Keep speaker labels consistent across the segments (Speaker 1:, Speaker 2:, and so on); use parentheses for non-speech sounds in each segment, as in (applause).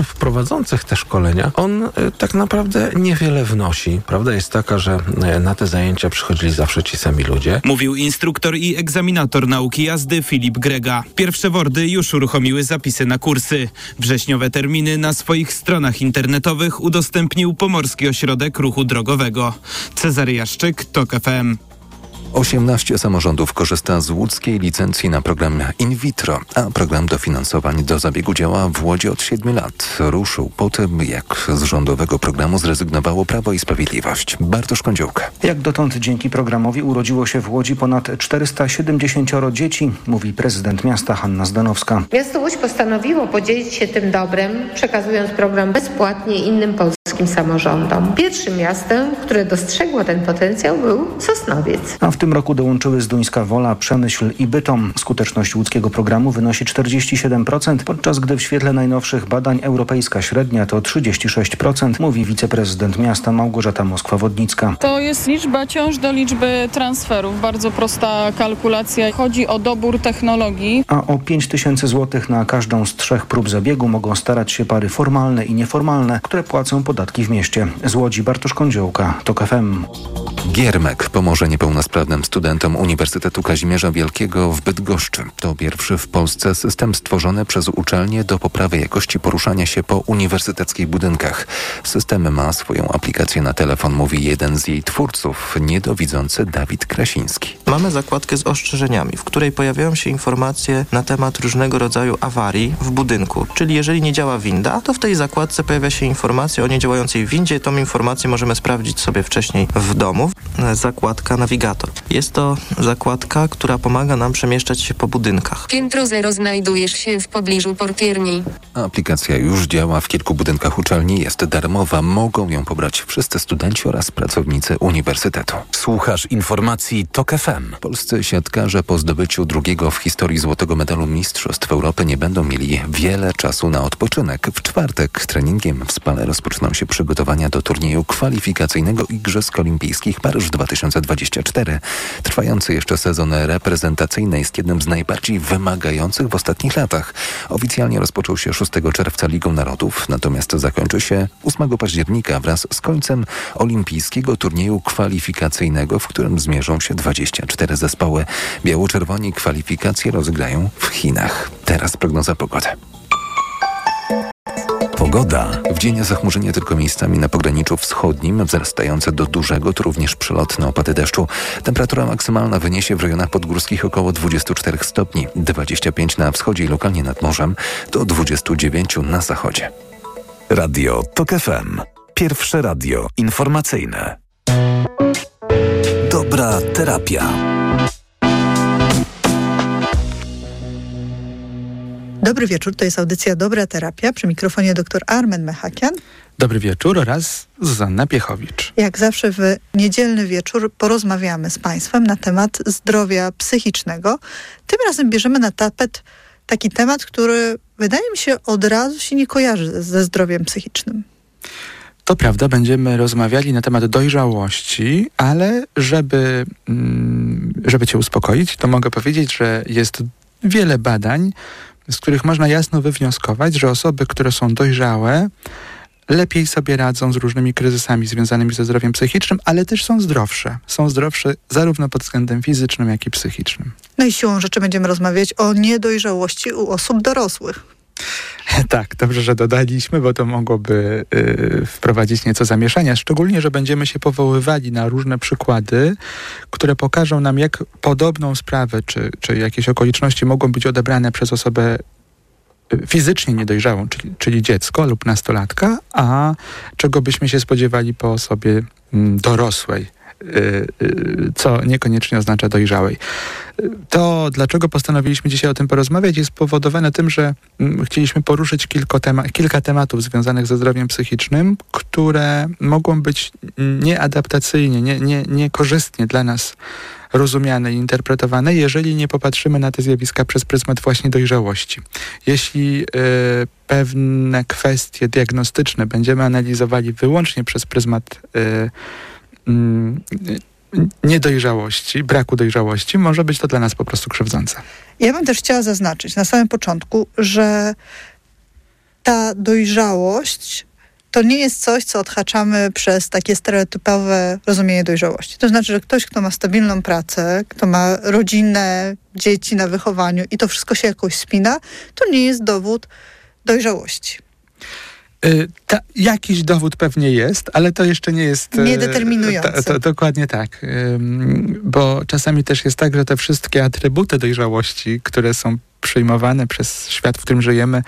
Speaker 1: osób prowadzących te szkolenia, on y, tak naprawdę niewiele wnosi. Prawda jest taka, że y, na te zajęcia przychodzili zawsze ci sami ludzie.
Speaker 2: Mówił instruktor i egzaminator nauki jazdy Filip Grega. Pierwsze wordy już uruchomiły zapisy na kursy. Wrześniowe terminy na swoich stronach internetowych udostępnił Pomorski Ośrodek Ruchu Drogowego. Cezary Jaszczyk, TOK FM.
Speaker 3: 18 samorządów korzysta z łódzkiej licencji na program in vitro, a program dofinansowań do zabiegu działa w Łodzi od 7 lat. Ruszył po tym, jak z rządowego programu zrezygnowało Prawo i Sprawiedliwość. Bartosz Kądziołka.
Speaker 4: Jak dotąd dzięki programowi urodziło się w Łodzi ponad 470 dzieci, mówi prezydent miasta Hanna Zdanowska.
Speaker 5: Miasto Łódź postanowiło podzielić się tym dobrem, przekazując program bezpłatnie innym polskim samorządom. Pierwszym miastem, które dostrzegło ten potencjał był Sosnowiec.
Speaker 4: A w tym roku dołączyły Zduńska Wola, Przemyśl i Bytom. Skuteczność łódzkiego programu wynosi 47%, podczas gdy w świetle najnowszych badań europejska średnia to 36%, mówi wiceprezydent miasta Małgorzata Moskwa-Wodnicka.
Speaker 6: To jest liczba ciąż do liczby transferów. Bardzo prosta kalkulacja. Chodzi o dobór technologii.
Speaker 4: A o 5 tysięcy złotych na każdą z trzech prób zabiegu mogą starać się pary formalne i nieformalne, które płacą podatki w mieście. Z Łodzi Bartosz Kądziołka, TOK FM.
Speaker 3: Giermek pomoże niepełnosprawnym studentom Uniwersytetu Kazimierza Wielkiego w Bydgoszczy. To pierwszy w Polsce system stworzony przez uczelnię do poprawy jakości poruszania się po uniwersyteckich budynkach. System ma swoją aplikację na telefon, mówi jeden z jej twórców, niedowidzący Dawid Krasiński.
Speaker 7: Mamy zakładkę z ostrzeżeniami, w której pojawiają się informacje na temat różnego rodzaju awarii w budynku. Czyli jeżeli nie działa winda, to w tej zakładce pojawia się informacja o niedziałającej windzie. Tą informację możemy sprawdzić sobie wcześniej w domu. Zakładka nawigator. Jest to zakładka, która pomaga nam przemieszczać się po budynkach.
Speaker 8: Piętro zero znajdujesz się w pobliżu portierni.
Speaker 3: Aplikacja już działa w kilku budynkach uczelni, jest darmowa. Mogą ją pobrać wszyscy studenci oraz pracownicy uniwersytetu.
Speaker 9: Słuchasz informacji TOK FM.
Speaker 3: Polscy siatkarze po zdobyciu drugiego w historii złotego medalu Mistrzostw Europy nie będą mieli wiele czasu na odpoczynek. W czwartek treningiem w Spale rozpoczną się przygotowania do turnieju kwalifikacyjnego Igrzysk Olimpijskich Paryż 2024. Trwający jeszcze sezon reprezentacyjny jest jednym z najbardziej wymagających w ostatnich latach. Oficjalnie rozpoczął się 6 czerwca Ligą Narodów, natomiast zakończy się 8 października wraz z końcem olimpijskiego turnieju kwalifikacyjnego, w którym zmierzą się 24 zespoły. Biało-czerwoni kwalifikacje rozegrają w Chinach. Teraz prognoza pogody.
Speaker 9: Pogoda.
Speaker 3: W dzień zachmurzenie tylko miejscami na pograniczu wschodnim, wzrastające do dużego, to również przelotne opady deszczu. Temperatura maksymalna wyniesie w rejonach podgórskich około 24 stopni, 25 na wschodzie i lokalnie nad morzem, do 29 na zachodzie.
Speaker 9: Radio TOK FM. Pierwsze radio informacyjne. Dobra terapia.
Speaker 10: Dobry wieczór, to jest audycja Dobra Terapia. Przy mikrofonie dr Armen Mechakian.
Speaker 11: Dobry wieczór oraz Zuzanna Piechowicz.
Speaker 10: Jak zawsze w niedzielny wieczór porozmawiamy z Państwem na temat zdrowia psychicznego. Tym razem bierzemy na tapet taki temat, który wydaje mi się od razu się nie kojarzy ze zdrowiem psychicznym.
Speaker 11: To prawda, będziemy rozmawiali na temat dojrzałości, ale żeby, mm, żeby Cię uspokoić, to mogę powiedzieć, że jest wiele badań, z których można jasno wywnioskować, że osoby, które są dojrzałe, lepiej sobie radzą z różnymi kryzysami związanymi ze zdrowiem psychicznym, ale też są zdrowsze. Są zdrowsze zarówno pod względem fizycznym, jak i psychicznym.
Speaker 10: No i siłą rzeczy będziemy rozmawiać o niedojrzałości u osób dorosłych. (laughs)
Speaker 11: Tak, dobrze, że dodaliśmy, bo to mogłoby y, wprowadzić nieco zamieszania. Szczególnie, że będziemy się powoływali na różne przykłady, które pokażą nam, jak podobną sprawę, czy, czy jakieś okoliczności mogą być odebrane przez osobę fizycznie niedojrzałą, czyli, czyli dziecko lub nastolatka, a czego byśmy się spodziewali po osobie mm, dorosłej co niekoniecznie oznacza dojrzałej. To, dlaczego postanowiliśmy dzisiaj o tym porozmawiać, jest spowodowane tym, że chcieliśmy poruszyć tema kilka tematów związanych ze zdrowiem psychicznym, które mogą być nieadaptacyjnie, nie, nie, niekorzystnie dla nas rozumiane i interpretowane, jeżeli nie popatrzymy na te zjawiska przez pryzmat właśnie dojrzałości. Jeśli y, pewne kwestie diagnostyczne będziemy analizowali wyłącznie przez pryzmat y, Mm, niedojrzałości, braku dojrzałości, może być to dla nas po prostu krzywdzące.
Speaker 10: Ja bym też chciała zaznaczyć na samym początku, że ta dojrzałość to nie jest coś, co odhaczamy przez takie stereotypowe rozumienie dojrzałości. To znaczy, że ktoś, kto ma stabilną pracę, kto ma rodzinę, dzieci na wychowaniu i to wszystko się jakoś spina, to nie jest dowód dojrzałości.
Speaker 11: Y, ta, jakiś dowód pewnie jest, ale to jeszcze nie jest...
Speaker 10: y, Niedeterminujący.
Speaker 11: To, to, dokładnie tak. Bo czasami też jest tak, że te wszystkie atrybuty dojrzałości, które są przyjmowane przez świat, w którym żyjemy,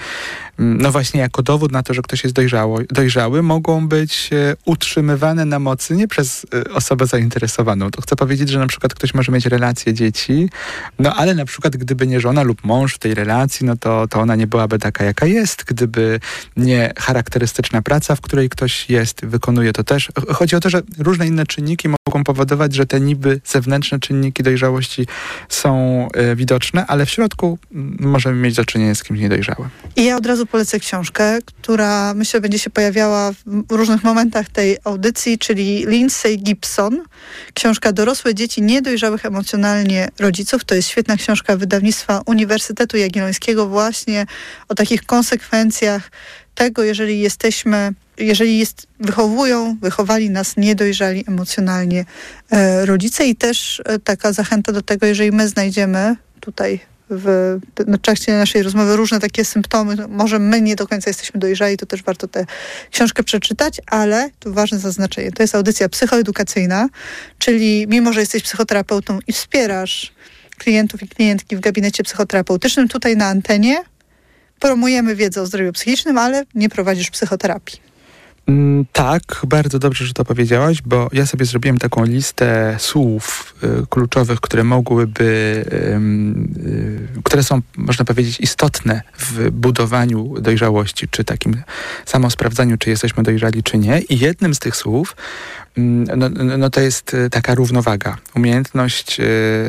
Speaker 11: mm, no właśnie jako dowód na to, że ktoś jest dojrzało, dojrzały, mogą być e, utrzymywane na mocy nie przez e, osobę zainteresowaną. To chcę powiedzieć, że na przykład ktoś może mieć relacje dzieci, no ale na przykład gdyby nie żona lub mąż w tej relacji, no to, to ona nie byłaby taka, jaka jest. Gdyby nie charakterystyczna praca, w której ktoś jest, wykonuje to też. Chodzi o to, że różne inne czynniki mogą powodować, że te niby zewnętrzne czynniki dojrzałości są y, widoczne, ale w środku możemy mieć do czynienia z kimś niedojrzałym.
Speaker 10: I ja od razu polecę książkę, która myślę będzie się pojawiała w różnych momentach tej audycji, czyli Lindsay Gibson. Książka Dorosłe dzieci niedojrzałych emocjonalnie rodziców. To jest świetna książka wydawnictwa Uniwersytetu Jagiellońskiego właśnie o takich konsekwencjach tego, jeżeli jesteśmy, jeżeli jest, wychowują, wychowali nas niedojrzali emocjonalnie e, rodzice i też e, taka zachęta do tego, jeżeli my znajdziemy tutaj w, w trakcie naszej rozmowy różne takie symptomy. Może my nie do końca jesteśmy dojrzali, to też warto tę książkę przeczytać, ale tu ważne zaznaczenie. To jest audycja psychoedukacyjna, czyli mimo, że jesteś psychoterapeutą i wspierasz klientów i klientki w gabinecie psychoterapeutycznym, tutaj na antenie promujemy wiedzę o zdrowiu psychicznym, ale nie prowadzisz psychoterapii.
Speaker 11: Mm, tak, bardzo dobrze, że to powiedziałaś, bo ja sobie zrobiłem taką listę słów y, kluczowych, które mogłyby, y, które są, można powiedzieć, istotne w budowaniu dojrzałości, czy takim samosprawdzaniu, czy jesteśmy dojrzali, czy nie. I jednym z tych słów Mm, no, no, no to jest y, taka równowaga, umiejętność y,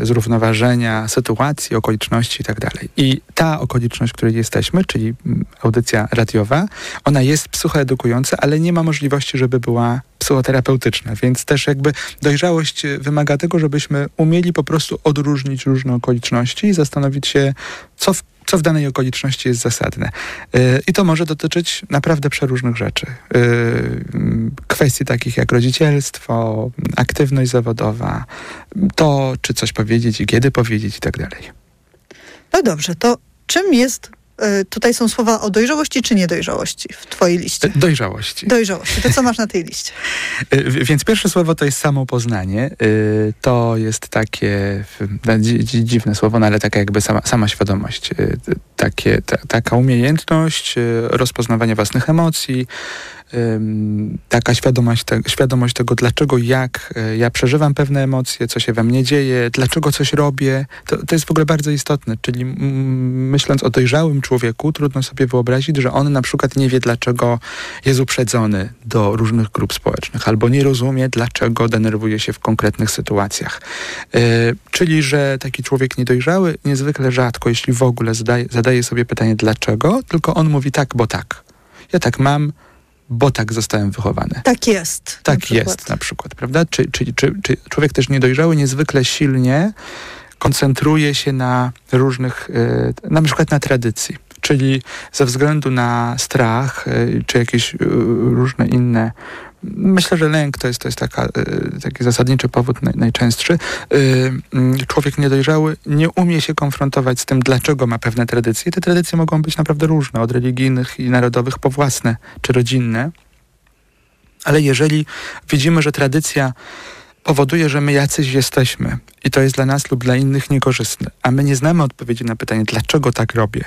Speaker 11: zrównoważenia sytuacji, okoliczności i tak dalej. I ta okoliczność, w której jesteśmy, czyli mm, audycja radiowa, ona jest psychoedukująca, ale nie ma możliwości, żeby była psychoterapeutyczna, więc też jakby dojrzałość y, wymaga tego, żebyśmy umieli po prostu odróżnić różne okoliczności i zastanowić się, co w co w danej okoliczności jest zasadne. Y, I to może dotyczyć naprawdę przeróżnych rzeczy. Y, kwestii takich jak rodzicielstwo, aktywność zawodowa, to czy coś powiedzieć i kiedy powiedzieć i tak dalej.
Speaker 10: No dobrze, to czym jest tutaj są słowa o dojrzałości czy niedojrzałości w twojej liście?
Speaker 11: Dojrzałości.
Speaker 10: Dojrzałości. To co masz na tej liście? (laughs)
Speaker 11: Y, więc pierwsze słowo to jest samopoznanie. Y, to jest takie dziwne słowo, no ale taka jakby sama, sama świadomość. Takie, ta, taka umiejętność rozpoznawania własnych emocji, taka świadomość, te, świadomość tego, dlaczego, jak e, ja przeżywam pewne emocje, co się we mnie dzieje, dlaczego coś robię, to, to jest w ogóle bardzo istotne. Czyli myśląc o dojrzałym człowieku, trudno sobie wyobrazić, że on na przykład nie wie, dlaczego jest uprzedzony do różnych grup społecznych, albo nie rozumie, dlaczego denerwuje się w konkretnych sytuacjach. Yy, czyli, że taki człowiek niedojrzały niezwykle rzadko, jeśli w ogóle zadaje, zadaje sobie pytanie dlaczego, tylko on mówi tak, bo tak. Ja tak mam, bo tak zostałem wychowany.
Speaker 10: Tak jest.
Speaker 11: Tak na jest na przykład, prawda? Czy, czy, czy, czy człowiek też niedojrzały niezwykle silnie koncentruje się na różnych, yy, na przykład na tradycji. Czyli ze względu na strach, yy, czy jakieś yy, różne inne Myślę, że lęk to jest, to jest taka, y, taki zasadniczy powód naj, najczęstszy. Y, mm, człowiek niedojrzały nie umie się konfrontować z tym, dlaczego ma pewne tradycje. Te tradycje mogą być naprawdę różne, od religijnych i narodowych po własne czy rodzinne. Ale jeżeli widzimy, że tradycja powoduje, że my jacyś jesteśmy i to jest dla nas lub dla innych niekorzystne, a my nie znamy odpowiedzi na pytanie, dlaczego tak robię,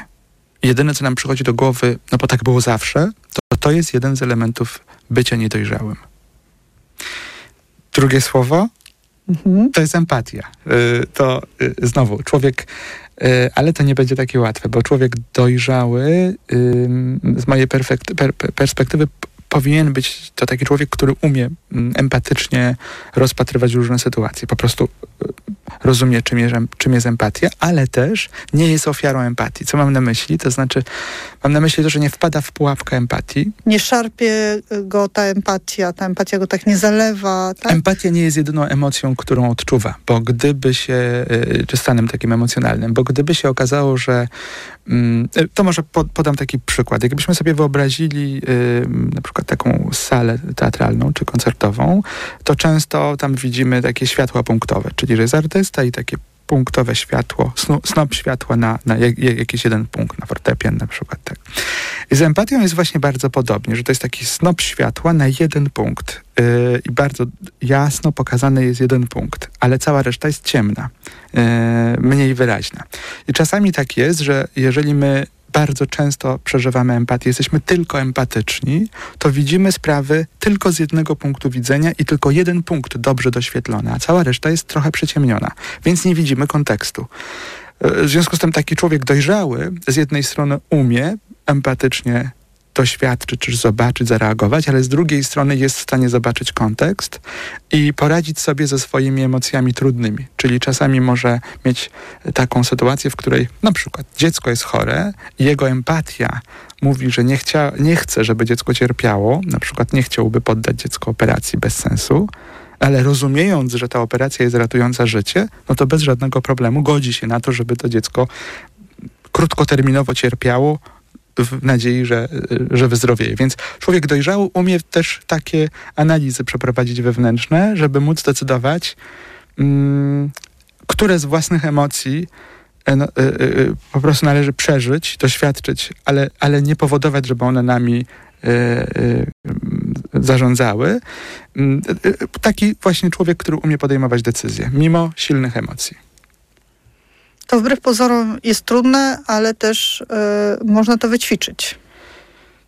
Speaker 11: jedyne, co nam przychodzi do głowy, no bo tak było zawsze, to to jest jeden z elementów bycia niedojrzałym. Drugie słowo mhm. to jest empatia. Y, to y, znowu człowiek, y, ale to nie będzie takie łatwe, bo człowiek dojrzały z mojej perspektywy powinien być to taki człowiek, który umie empatycznie rozpatrywać różne sytuacje. Po prostu rozumie, czym jest, czym jest empatia, ale też nie jest ofiarą empatii. Co mam na myśli? To znaczy, mam na myśli to, że nie wpada w pułapkę empatii.
Speaker 10: Nie szarpie go ta empatia, ta empatia go tak nie zalewa. Tak?
Speaker 11: Empatia nie jest jedyną emocją, którą odczuwa, bo gdyby się, y, czy stanem takim emocjonalnym, bo gdyby się okazało, że mm, y, to może podam taki przykład. Jakbyśmy sobie wyobrazili y, na przykład taką salę teatralną czy koncertową, to często tam widzimy takie światła punktowe, czyli że jest artysta i takie punktowe światło, snop światła na, na jak, jakiś jeden punkt, na fortepian na przykład. Tak. I z empatią jest właśnie bardzo podobnie, że to jest taki snop światła na jeden punkt yy, i bardzo jasno pokazany jest jeden punkt, ale cała reszta jest ciemna, yy, mniej wyraźna. I czasami tak jest, że jeżeli my bardzo często przeżywamy empatię, jesteśmy tylko empatyczni, to widzimy sprawy tylko z jednego punktu widzenia i tylko jeden punkt dobrze doświetlony, a cała reszta jest trochę przyciemniona, więc nie widzimy kontekstu. E, w związku z tym taki człowiek dojrzały z jednej strony umie empatycznie doświadczyć, czy zobaczyć, zareagować, ale z drugiej strony jest w stanie zobaczyć kontekst i poradzić sobie ze swoimi emocjami trudnymi. Czyli czasami może mieć taką sytuację, w której na przykład dziecko jest chore jego empatia mówi, że nie, chcia, nie chce, żeby dziecko cierpiało, na przykład nie chciałby poddać dziecko operacji bez sensu, ale rozumiejąc, że ta operacja jest ratująca życie, no to bez żadnego problemu godzi się na to, żeby to dziecko krótkoterminowo cierpiało, w nadziei, że, że wyzdrowieje. Więc człowiek dojrzały umie też takie analizy przeprowadzić wewnętrzne, żeby móc decydować, mm, które z własnych emocji e, no, y, y, po prostu należy przeżyć, doświadczyć, ale, ale nie powodować, żeby one nami y, zarządzały. Mm, taki właśnie człowiek, który umie podejmować decyzje, mimo silnych emocji.
Speaker 10: To wbrew pozorom jest trudne, ale też y, można to wyćwiczyć.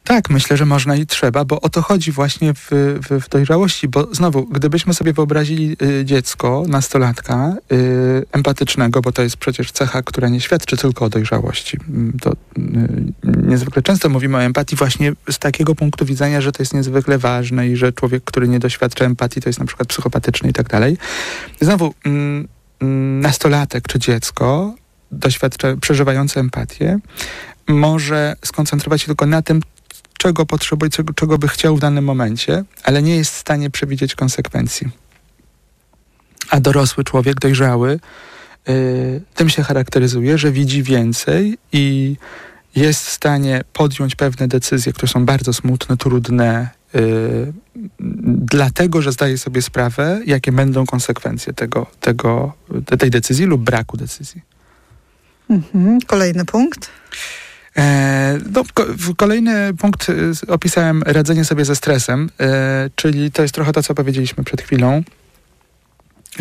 Speaker 11: Tak, myślę, że można i trzeba, bo o to chodzi właśnie w, w, w dojrzałości, bo znowu, gdybyśmy sobie wyobrazili y, dziecko, nastolatka, y, empatycznego, bo to jest przecież cecha, która nie świadczy tylko o dojrzałości. Mm, to y, niezwykle często mówimy o empatii właśnie z takiego punktu widzenia, że to jest niezwykle ważne i że człowiek, który nie doświadcza empatii, to jest na przykład psychopatyczny i tak dalej. Znowu, Mm, nastolatek czy dziecko doświadcza, przeżywające empatię może skoncentrować się tylko na tym, czego potrzebuje, czego, czego by chciał w danym momencie, ale nie jest w stanie przewidzieć konsekwencji. A dorosły człowiek, dojrzały, yy, tym się charakteryzuje, że widzi więcej i jest w stanie podjąć pewne decyzje, które są bardzo smutne, trudne, yy, dlatego, że zdaje sobie sprawę, jakie będą konsekwencje tego, tego, tej decyzji lub braku decyzji.
Speaker 10: Mhm. Kolejny punkt.
Speaker 11: E, no, kolejny punkt y, opisałem radzenie sobie ze stresem, e, czyli to jest trochę to, co powiedzieliśmy przed chwilą.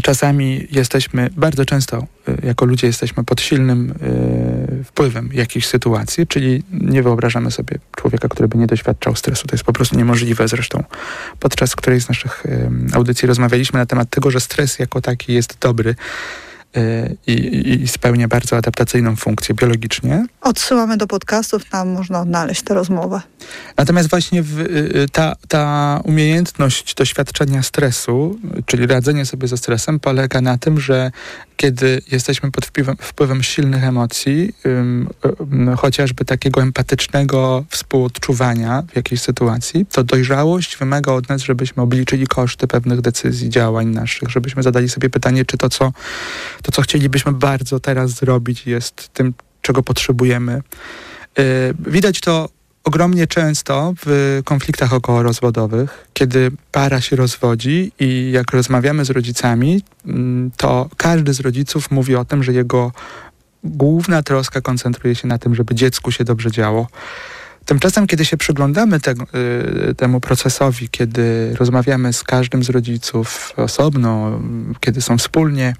Speaker 11: Czasami jesteśmy, bardzo często y, jako ludzie jesteśmy pod silnym y, wpływem jakiejś sytuacji, czyli nie wyobrażamy sobie człowieka, który by nie doświadczał stresu. To jest po prostu niemożliwe. Zresztą podczas którejś z naszych audycji rozmawialiśmy na temat tego, że stres jako taki jest dobry i, i, spełnia bardzo adaptacyjną funkcję biologicznie.
Speaker 10: Odsyłamy do podcastów, tam można odnaleźć tę rozmowę.
Speaker 11: Natomiast właśnie w, y, y, ta, ta umiejętność doświadczenia stresu, czyli radzenie sobie ze stresem, polega na tym, że kiedy jesteśmy pod wpływem, wpływem silnych emocji, ym, chociażby takiego empatycznego współodczuwania w jakiejś sytuacji, to dojrzałość wymaga od nas, żebyśmy obliczyli koszty pewnych decyzji, działań naszych, żebyśmy zadali sobie pytanie, czy to, co, to, co chcielibyśmy bardzo teraz zrobić, jest tym, czego potrzebujemy. Yy, widać to ogromnie często w konfliktach okołorozwodowych, kiedy para się rozwodzi i jak rozmawiamy z rodzicami, mm, to każdy z rodziców mówi o tym, że jego główna troska koncentruje się na tym, żeby dziecku się dobrze działo. Tymczasem, kiedy się przyglądamy te, y, temu procesowi, kiedy rozmawiamy z każdym z rodziców osobno, kiedy są wspólnie,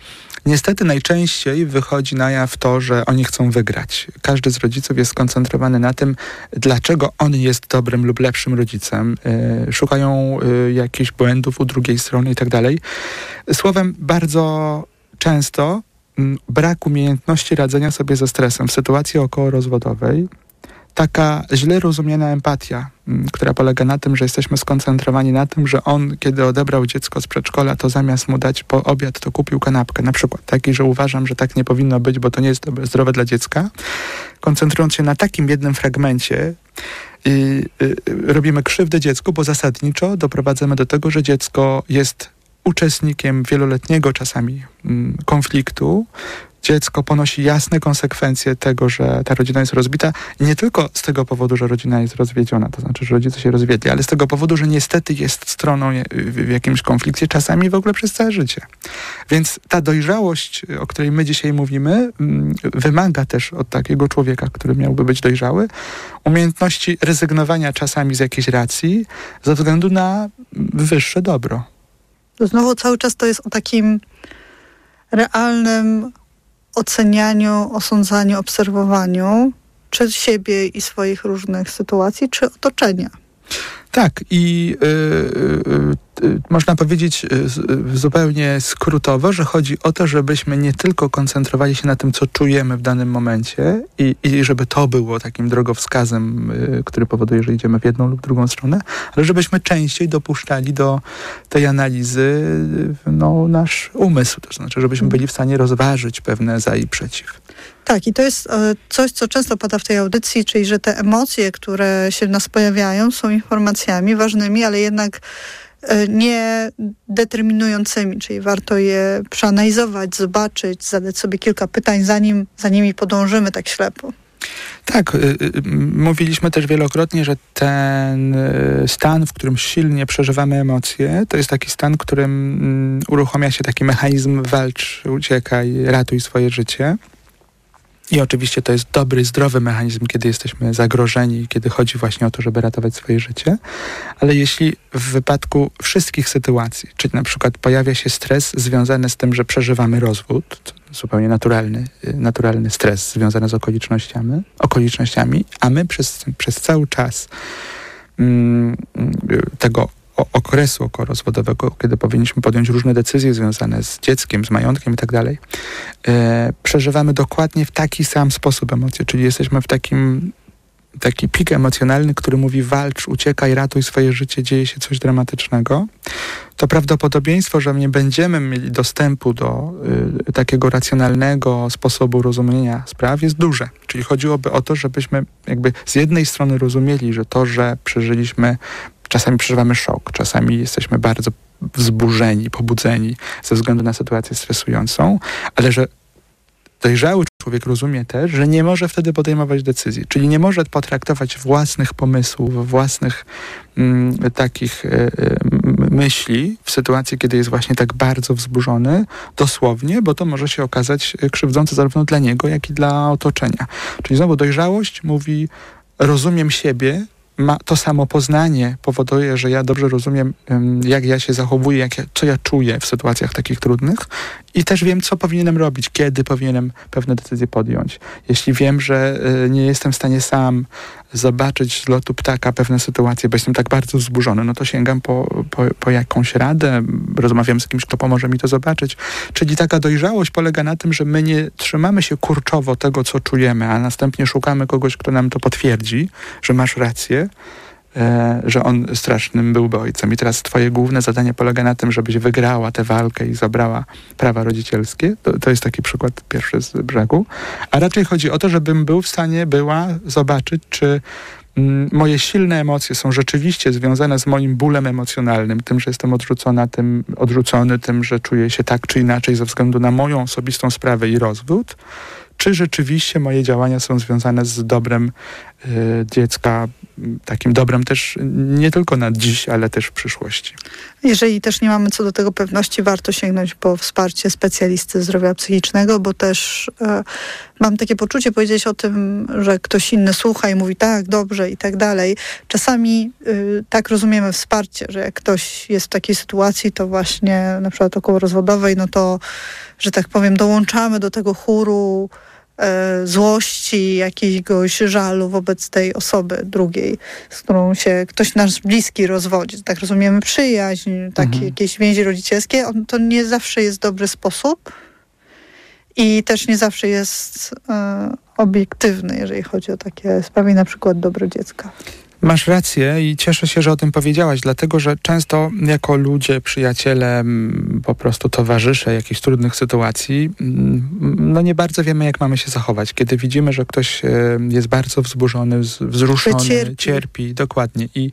Speaker 11: niestety najczęściej wychodzi na jaw to, że oni chcą wygrać. Każdy z rodziców jest skoncentrowany na tym, dlaczego on jest dobrym lub lepszym rodzicem. Y, szukają y, jakichś błędów u drugiej strony i tak dalej. Słowem, bardzo często brak umiejętności radzenia sobie ze stresem w sytuacji około rozwodowej taka źle rozumiana empatia, m, która polega na tym, że jesteśmy skoncentrowani na tym, że on, kiedy odebrał dziecko z przedszkola, to zamiast mu dać po obiad, to kupił kanapkę. Na przykład taki, że uważam, że tak nie powinno być, bo to nie jest zdrowe dla dziecka. Koncentrując się na takim jednym fragmencie, i, robimy krzywdę dziecku, bo zasadniczo doprowadzamy do tego, że dziecko jest uczestnikiem wieloletniego czasami mm, konfliktu. Dziecko ponosi jasne konsekwencje tego, że ta rodzina jest rozbita. Nie tylko z tego powodu, że rodzina jest rozwiedziona, to znaczy, że rodzice się rozwiedli, ale z tego powodu, że niestety jest stroną je- w jakimś konflikcie, czasami w ogóle przez całe życie. Więc ta dojrzałość, o której my dzisiaj mówimy, mm, wymaga też od takiego człowieka, który miałby być dojrzały, umiejętności rezygnowania czasami z jakiejś racji ze względu na wyższe dobro.
Speaker 10: Znowu cały czas to jest o takim realnym ocenianiu, osądzaniu, obserwowaniu czy siebie i swoich różnych sytuacji, czy otoczenia.
Speaker 11: Tak, i y, y, y, można powiedzieć y, y, zupełnie skrótowo, że chodzi o to, żebyśmy nie tylko koncentrowali się na tym, co czujemy w danym momencie i, i żeby to było takim drogowskazem, y, który powoduje, że idziemy w jedną lub drugą stronę, ale żebyśmy częściej dopuszczali do tej analizy y, no, nasz umysł, to znaczy, żebyśmy byli w stanie rozważyć pewne za i przeciw.
Speaker 10: Tak, i to jest e, coś, co często pada w tej audycji, czyli że te emocje, które się w nas pojawiają, są informacjami ważnymi, ale jednak e, nie determinującymi, czyli warto je przeanalizować, zobaczyć, zadać sobie kilka pytań, zanim za nimi podążymy tak ślepo.
Speaker 11: Tak, y, y, mówiliśmy też wielokrotnie, że ten y, stan, w którym silnie przeżywamy emocje, to jest taki stan, w którym mm, uruchamia się taki mechanizm walcz, uciekaj, ratuj swoje życie. I oczywiście to jest dobry, zdrowy mechanizm, kiedy jesteśmy zagrożeni, kiedy chodzi właśnie o to, żeby ratować swoje życie. Ale jeśli w wypadku wszystkich sytuacji, czyli na przykład pojawia się stres związany z tym, że przeżywamy rozwód, zupełnie naturalny, y, naturalny stres związany z okolicznościami, okolicznościami a my przez, przez cały czas mm, tego okresu okołorozwodowego, kiedy powinniśmy podjąć różne decyzje związane z dzieckiem, z majątkiem i tak e, przeżywamy dokładnie w taki sam sposób emocje, czyli jesteśmy w takim taki pik emocjonalny, który mówi walcz, uciekaj, ratuj swoje życie, dzieje się coś dramatycznego, to prawdopodobieństwo, że nie będziemy mieli dostępu do y, takiego racjonalnego sposobu rozumienia spraw jest duże. Czyli chodziłoby o to, żebyśmy jakby z jednej strony rozumieli, że to, że przeżyliśmy, czasami przeżywamy szok, czasami jesteśmy bardzo wzburzeni, pobudzeni ze względu na sytuację stresującą, ale że dojrzały człowiek rozumie też, że nie może wtedy podejmować decyzji, czyli nie może potraktować własnych pomysłów, własnych mm, takich m- myśli w sytuacji, kiedy jest właśnie tak bardzo wzburzony, dosłownie, bo to może się okazać e, krzywdzące zarówno dla niego, jak i dla otoczenia. Czyli znowu dojrzałość mówi, rozumiem siebie, ma to samo poznanie powoduje, że ja dobrze rozumiem, em, jak ja się zachowuję, jak ja, co ja czuję w sytuacjach takich trudnych i też wiem, co powinienem robić, kiedy powinienem pewne decyzje podjąć. Jeśli wiem, że y, nie jestem w stanie sam zobaczyć z lotu ptaka pewne sytuacje, bo jestem tak bardzo wzburzony, no to sięgam po, po, po jakąś radę, rozmawiam z kimś, kto pomoże mi to zobaczyć. Czyli taka dojrzałość polega na tym, że my nie trzymamy się kurczowo tego, co czujemy, a następnie szukamy kogoś, kto nam to potwierdzi, że masz rację, że on strasznym byłby ojcem. I teraz twoje główne zadanie polega na tym, żebyś wygrała tę walkę i zabrała prawa rodzicielskie. To, to jest taki przykład pierwszy z brzegu. A raczej chodzi o to, żebym był w stanie, była zobaczyć, czy mm, moje silne emocje są rzeczywiście związane z moim bólem emocjonalnym, tym, że jestem odrzucona, tym, odrzucony, tym, że czuję się tak czy inaczej ze względu na moją osobistą sprawę i rozwód, czy rzeczywiście moje działania są związane z dobrem dziecka, m, takim dobrem też nie tylko na dziś, ale też w przyszłości.
Speaker 10: Jeżeli też nie mamy co do tego pewności, warto sięgnąć po wsparcie specjalisty zdrowia psychicznego, bo też e, mam takie poczucie, powiedzieć o tym, że ktoś inny słucha i mówi tak, dobrze i tak dalej. Czasami y, tak rozumiemy wsparcie, że jak ktoś jest w takiej sytuacji, to właśnie na przykład około rozwodowej, no to, że tak powiem, dołączamy do tego chóru złości, jakiegoś żalu wobec tej osoby drugiej, z którą się ktoś nasz bliski rozwodzi. Tak rozumiemy przyjaźń, takie
Speaker 11: Mhm.
Speaker 10: jakieś więzi rodzicielskie. On, to nie zawsze jest dobry sposób i też nie zawsze jest e, obiektywny, jeżeli chodzi o takie sprawy, na przykład dobro dziecka.
Speaker 11: Masz rację i cieszę się, że o tym powiedziałaś, dlatego że często jako ludzie, przyjaciele, po prostu towarzysze jakichś trudnych sytuacji, no nie bardzo wiemy, jak mamy się zachować. Kiedy widzimy, że ktoś e, jest bardzo wzburzony, wzruszony, cierpi. cierpi, dokładnie. I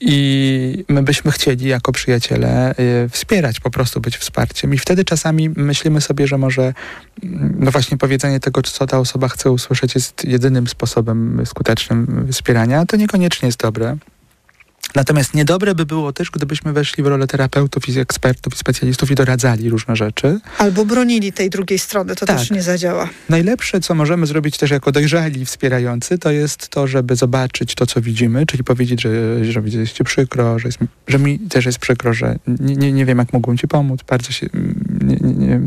Speaker 11: i my byśmy chcieli jako przyjaciele y, wspierać, po prostu być wsparciem. I wtedy czasami myślimy sobie, że może mm, no właśnie powiedzenie tego, co ta osoba chce usłyszeć, jest jedynym sposobem skutecznym wspierania. To niekoniecznie jest dobre. Natomiast niedobre by było też, gdybyśmy weszli w rolę terapeutów i ekspertów i specjalistów i doradzali różne rzeczy.
Speaker 10: Albo bronili tej drugiej strony, to tak. też nie zadziała.
Speaker 11: Najlepsze, co możemy zrobić też jako dojrzali wspierający, to jest to, żeby zobaczyć to, co widzimy, czyli powiedzieć, że, że jest ci przykro, że, jest, że mi też jest przykro, że nie, nie, nie wiem, jak mogłem ci pomóc. Bardzo się nie, nie,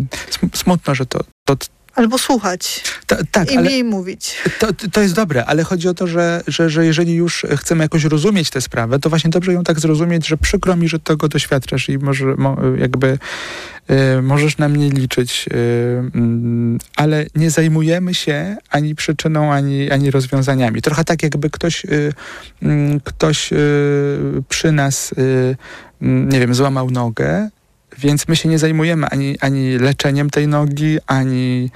Speaker 11: smutno, że to, to
Speaker 10: Albo słuchać to, tak, i mniej mówić.
Speaker 11: To, to jest dobre, ale chodzi o to, że, że, że jeżeli już chcemy jakoś rozumieć tę sprawę, to właśnie dobrze ją tak zrozumieć, że przykro mi, że tego doświadczasz i może mo, jakby y, możesz na mnie liczyć, y, y, ale nie zajmujemy się ani przyczyną, ani, ani rozwiązaniami. Trochę tak, jakby ktoś, y, mm, ktoś y, przy nas, y, mm, nie wiem, złamał nogę, więc my się nie zajmujemy ani, ani leczeniem tej nogi, ani,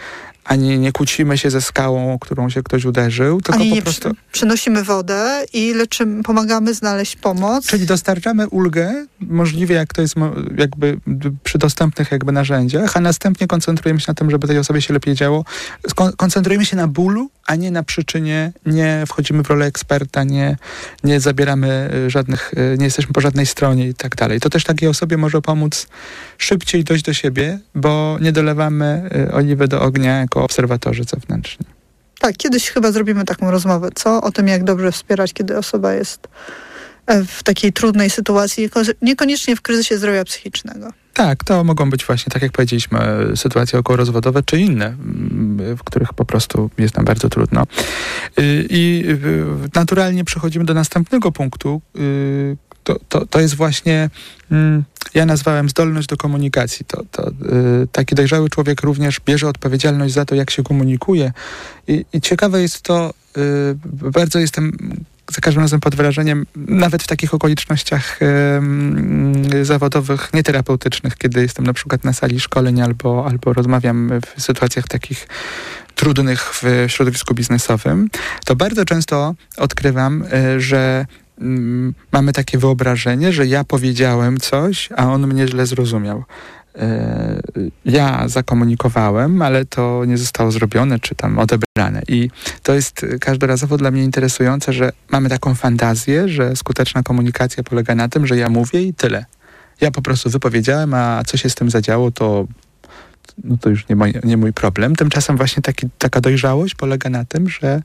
Speaker 11: ani nie kłócimy się ze skałą, którą się ktoś uderzył, tylko
Speaker 10: ani
Speaker 11: po prostu...
Speaker 10: Przy, przynosimy wodę i leczymy, pomagamy znaleźć pomoc.
Speaker 11: Czyli dostarczamy ulgę, możliwie jak to jest jakby przy dostępnych jakby narzędziach, a następnie koncentrujemy się na tym, żeby tej osobie się lepiej działo. Koncentrujemy się na bólu, a nie na przyczynie, nie wchodzimy w rolę eksperta, nie, nie zabieramy y, żadnych, y, nie jesteśmy po żadnej stronie i tak dalej. To też takiej osobie może pomóc szybciej dojść do siebie, bo nie dolewamy y, oliwy do ognia jako obserwatorzy zewnętrzni.
Speaker 10: Tak, kiedyś chyba zrobimy taką rozmowę, co? O tym, jak dobrze wspierać, kiedy osoba jest e, w takiej trudnej sytuacji, niekoniecznie w kryzysie zdrowia psychicznego.
Speaker 11: Tak, to mogą być właśnie, tak jak powiedzieliśmy, sytuacje okołorozwodowe czy inne, mm, w których po prostu jest nam bardzo trudno. Y, I naturalnie przechodzimy do następnego punktu. Y, to, to, to jest właśnie, mm, ja nazwałem zdolność do komunikacji. To, to y, taki dojrzały człowiek również bierze odpowiedzialność za to, jak się komunikuje. I, i ciekawe jest to, bardzo jestem za każdym razem pod wrażeniem, nawet w takich okolicznościach e, zawodowych, nieterapeutycznych, kiedy jestem na przykład na sali szkoleń albo, albo rozmawiam w sytuacjach takich trudnych w środowisku biznesowym, to bardzo często odkrywam, że mm, mamy takie wyobrażenie, że ja powiedziałem coś, a on mnie źle zrozumiał. E, ja zakomunikowałem, ale to nie zostało zrobione, czy tam odebrane. I to jest każdorazowo dla mnie interesujące, że mamy taką fantazję, że skuteczna komunikacja polega na tym, że ja mówię i tyle. Ja po prostu wypowiedziałem, a co się z tym zadziało, to, no to już nie, mój, nie mój problem. Tymczasem właśnie taki, taka dojrzałość polega na tym, że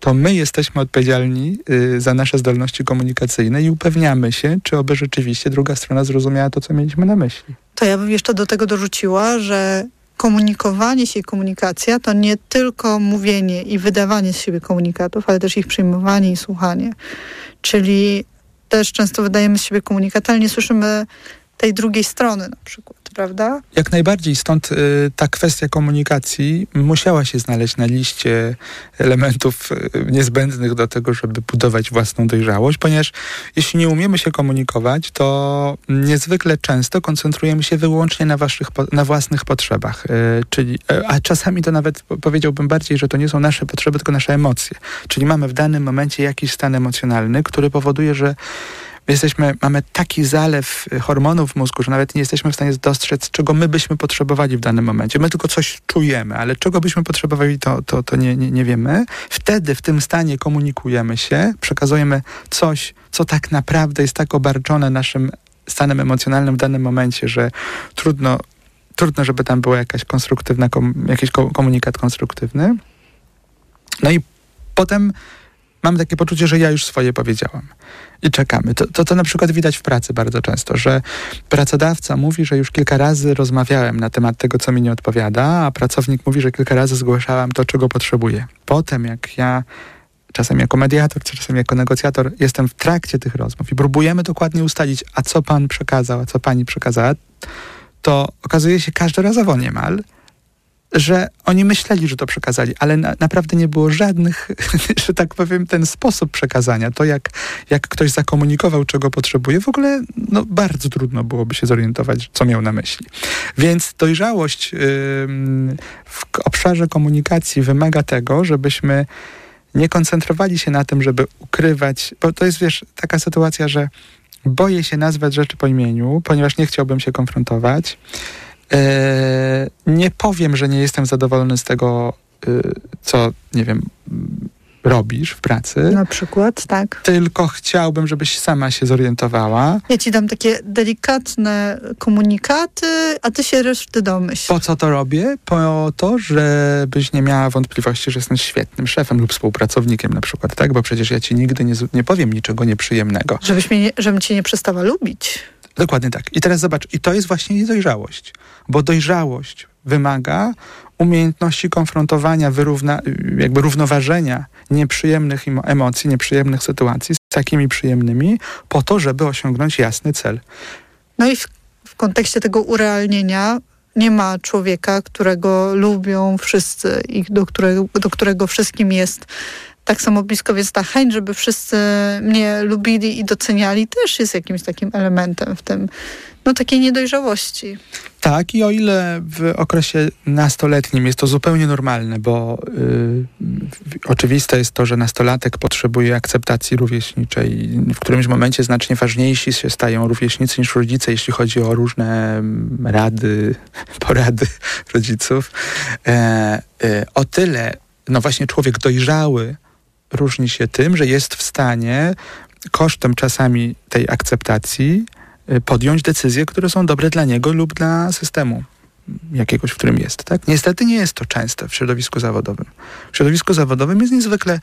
Speaker 11: to my jesteśmy odpowiedzialni y, za nasze zdolności komunikacyjne i upewniamy się, czy oby rzeczywiście druga strona zrozumiała to, co mieliśmy na myśli.
Speaker 10: To ja bym jeszcze do tego dorzuciła, że komunikowanie się i komunikacja to nie tylko mówienie i wydawanie z siebie komunikatów, ale też ich przyjmowanie i słuchanie. Czyli też często wydajemy z siebie komunikat, ale nie słyszymy tej drugiej strony na przykład prawda?
Speaker 11: Jak najbardziej, stąd y, ta kwestia komunikacji musiała się znaleźć na liście elementów y, niezbędnych do tego, żeby budować własną dojrzałość, ponieważ jeśli nie umiemy się komunikować, to niezwykle często koncentrujemy się wyłącznie na, waszych, na własnych potrzebach. Y, czyli, y, a czasami to nawet powiedziałbym bardziej, że to nie są nasze potrzeby, tylko nasze emocje. Czyli mamy w danym momencie jakiś stan emocjonalny, który powoduje, że jesteśmy, mamy taki zalew hormonów w mózgu, że nawet nie jesteśmy w stanie dostrzec, czego my byśmy potrzebowali w danym momencie. My tylko coś czujemy, ale czego byśmy potrzebowali, to, to, to nie, nie, nie wiemy. Wtedy w tym stanie komunikujemy się, przekazujemy coś, co tak naprawdę jest tak obarczone naszym stanem emocjonalnym w danym momencie, że trudno, trudno żeby tam była jakaś konstruktywna, jakiś komunikat konstruktywny. No i potem mam takie poczucie, że ja już swoje powiedziałam i czekamy. To, to, to na przykład widać w pracy bardzo często, że pracodawca mówi, że już kilka razy rozmawiałem na temat tego, co mi nie odpowiada, a pracownik mówi, że kilka razy zgłaszałem to, czego potrzebuję. Potem, jak ja czasem jako mediator, czasem jako negocjator, jestem w trakcie tych rozmów i próbujemy dokładnie ustalić, a co pan przekazał, a co pani przekazała, to okazuje się każdorazowo niemal, że oni myśleli, że to przekazali, ale na, naprawdę nie było żadnych, (laughs) że tak powiem, ten sposób przekazania, to jak, jak ktoś zakomunikował, czego potrzebuje, w ogóle no, bardzo trudno byłoby się zorientować, co miał na myśli. Więc dojrzałość yy, w obszarze komunikacji wymaga tego, żebyśmy nie koncentrowali się na tym, żeby ukrywać, bo to jest, wiesz, taka sytuacja, że boję się nazwać rzeczy po imieniu, ponieważ nie chciałbym się konfrontować. E, nie powiem, że nie jestem zadowolony z tego, y, co, nie wiem, robisz w pracy.
Speaker 10: Na przykład, tak.
Speaker 11: Tylko chciałbym, żebyś sama się zorientowała.
Speaker 10: Ja ci dam takie delikatne komunikaty, a ty się reszty domyśl.
Speaker 11: Po co to robię? Po to, żebyś nie miała wątpliwości, że jestem świetnym szefem lub współpracownikiem na przykład, tak? Bo przecież ja ci nigdy nie, nie powiem niczego nieprzyjemnego.
Speaker 10: Żebyś mnie, żebym cię nie przestała lubić.
Speaker 11: Dokładnie tak. I teraz zobacz, i to jest właśnie niedojrzałość, bo dojrzałość wymaga umiejętności konfrontowania, wyrówna, jakby równoważenia nieprzyjemnych emocji, nieprzyjemnych sytuacji z takimi przyjemnymi, po to, żeby osiągnąć jasny cel.
Speaker 10: No i w, w kontekście tego urealnienia nie ma człowieka, którego lubią wszyscy i do którego, do którego wszystkim jest tak samo blisko, więc ta chęć, żeby wszyscy mnie lubili i doceniali, też jest jakimś takim elementem w tym, no takiej niedojrzałości.
Speaker 11: Tak, i o ile w okresie nastoletnim jest to zupełnie normalne, bo yy, oczywiste jest to, że nastolatek potrzebuje akceptacji rówieśniczej. W którymś momencie znacznie ważniejsi się stają rówieśnicy niż rodzice, jeśli chodzi o różne mm, rady, (laughs) porady rodziców. E, e, o tyle, no właśnie człowiek dojrzały różni się tym, że jest w stanie kosztem czasami tej akceptacji y, podjąć decyzje, które są dobre dla niego lub dla systemu jakiegoś, w którym jest. Tak? Niestety nie jest to częste w środowisku zawodowym. W środowisku zawodowym jest niezwykle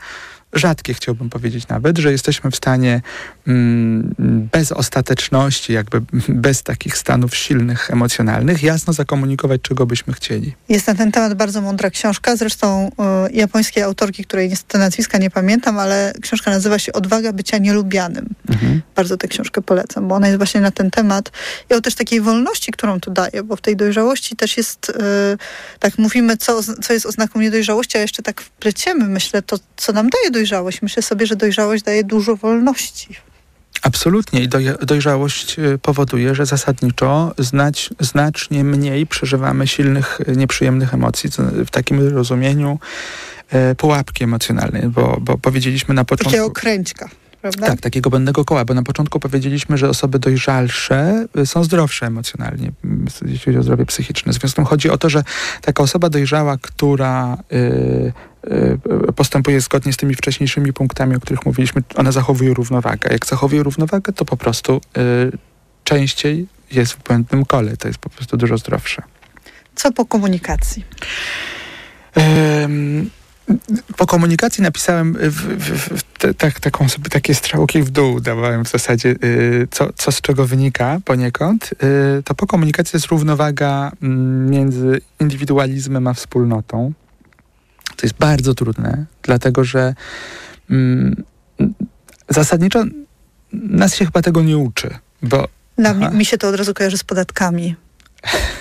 Speaker 11: rzadkie, chciałbym powiedzieć nawet, że jesteśmy w stanie mm, bez ostateczności, jakby (laughs) bez takich stanów silnych, emocjonalnych, jasno zakomunikować, czego byśmy chcieli.
Speaker 10: Jest na ten temat bardzo mądra książka, zresztą y, japońskiej autorki, której niestety nazwiska nie pamiętam, ale książka nazywa się Odwaga bycia nielubianym. Mhm. Bardzo tę książkę polecam, bo ona jest właśnie na ten temat i o też takiej wolności, którą tu daje, bo w tej dojrzałości też jest, y, tak mówimy, co, co jest oznaką niedojrzałości, a jeszcze tak wpleciemy, myślę, to, co nam daje dojrzałość. Myślę sobie, że dojrzałość daje dużo wolności.
Speaker 11: Absolutnie i dojrzałość y, powoduje, że zasadniczo znać, znacznie mniej przeżywamy silnych, y, nieprzyjemnych emocji w takim rozumieniu e, pułapki emocjonalnej, bo, bo powiedzieliśmy na początku...
Speaker 10: Takiego kręćka. Prawda?
Speaker 11: Tak, takiego błędnego koła, bo na początku powiedzieliśmy, że osoby dojrzalsze są zdrowsze emocjonalnie, jeśli chodzi o zdrowie psychiczne. W związku z tym chodzi o to, że taka osoba dojrzała, która y, postępuje zgodnie z tymi wcześniejszymi punktami, o których mówiliśmy, ona zachowuje równowagę. Jak zachowuje równowagę, to po prostu y, częściej jest w błędnym kole. To jest po prostu dużo zdrowsze.
Speaker 10: Co po komunikacji?
Speaker 11: po komunikacji napisałem w, w, w te, tak, taką sobie takie strzałki w dół dawałem w zasadzie, y, co, co z czego wynika poniekąd. Y, to po komunikacji jest równowaga y, między indywidualizmem a wspólnotą. To jest bardzo trudne, dlatego że mm, zasadniczo nas się chyba tego nie uczy, bo...
Speaker 10: Na, mi się to od razu kojarzy z podatkami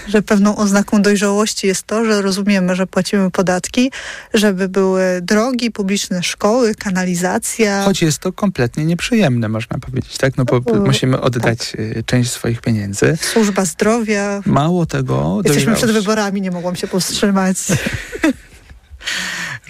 Speaker 10: że pewną oznaką dojrzałości jest to, że rozumiemy, że płacimy podatki, żeby były drogi, publiczne szkoły, kanalizacja.
Speaker 11: Choć jest to kompletnie nieprzyjemne, można powiedzieć, tak? No bo musimy oddać tak. Y, część swoich pieniędzy.
Speaker 10: Służba zdrowia.
Speaker 11: Mało tego.
Speaker 10: Jesteśmy przed wyborami, nie mogłam się powstrzymać. (laughs)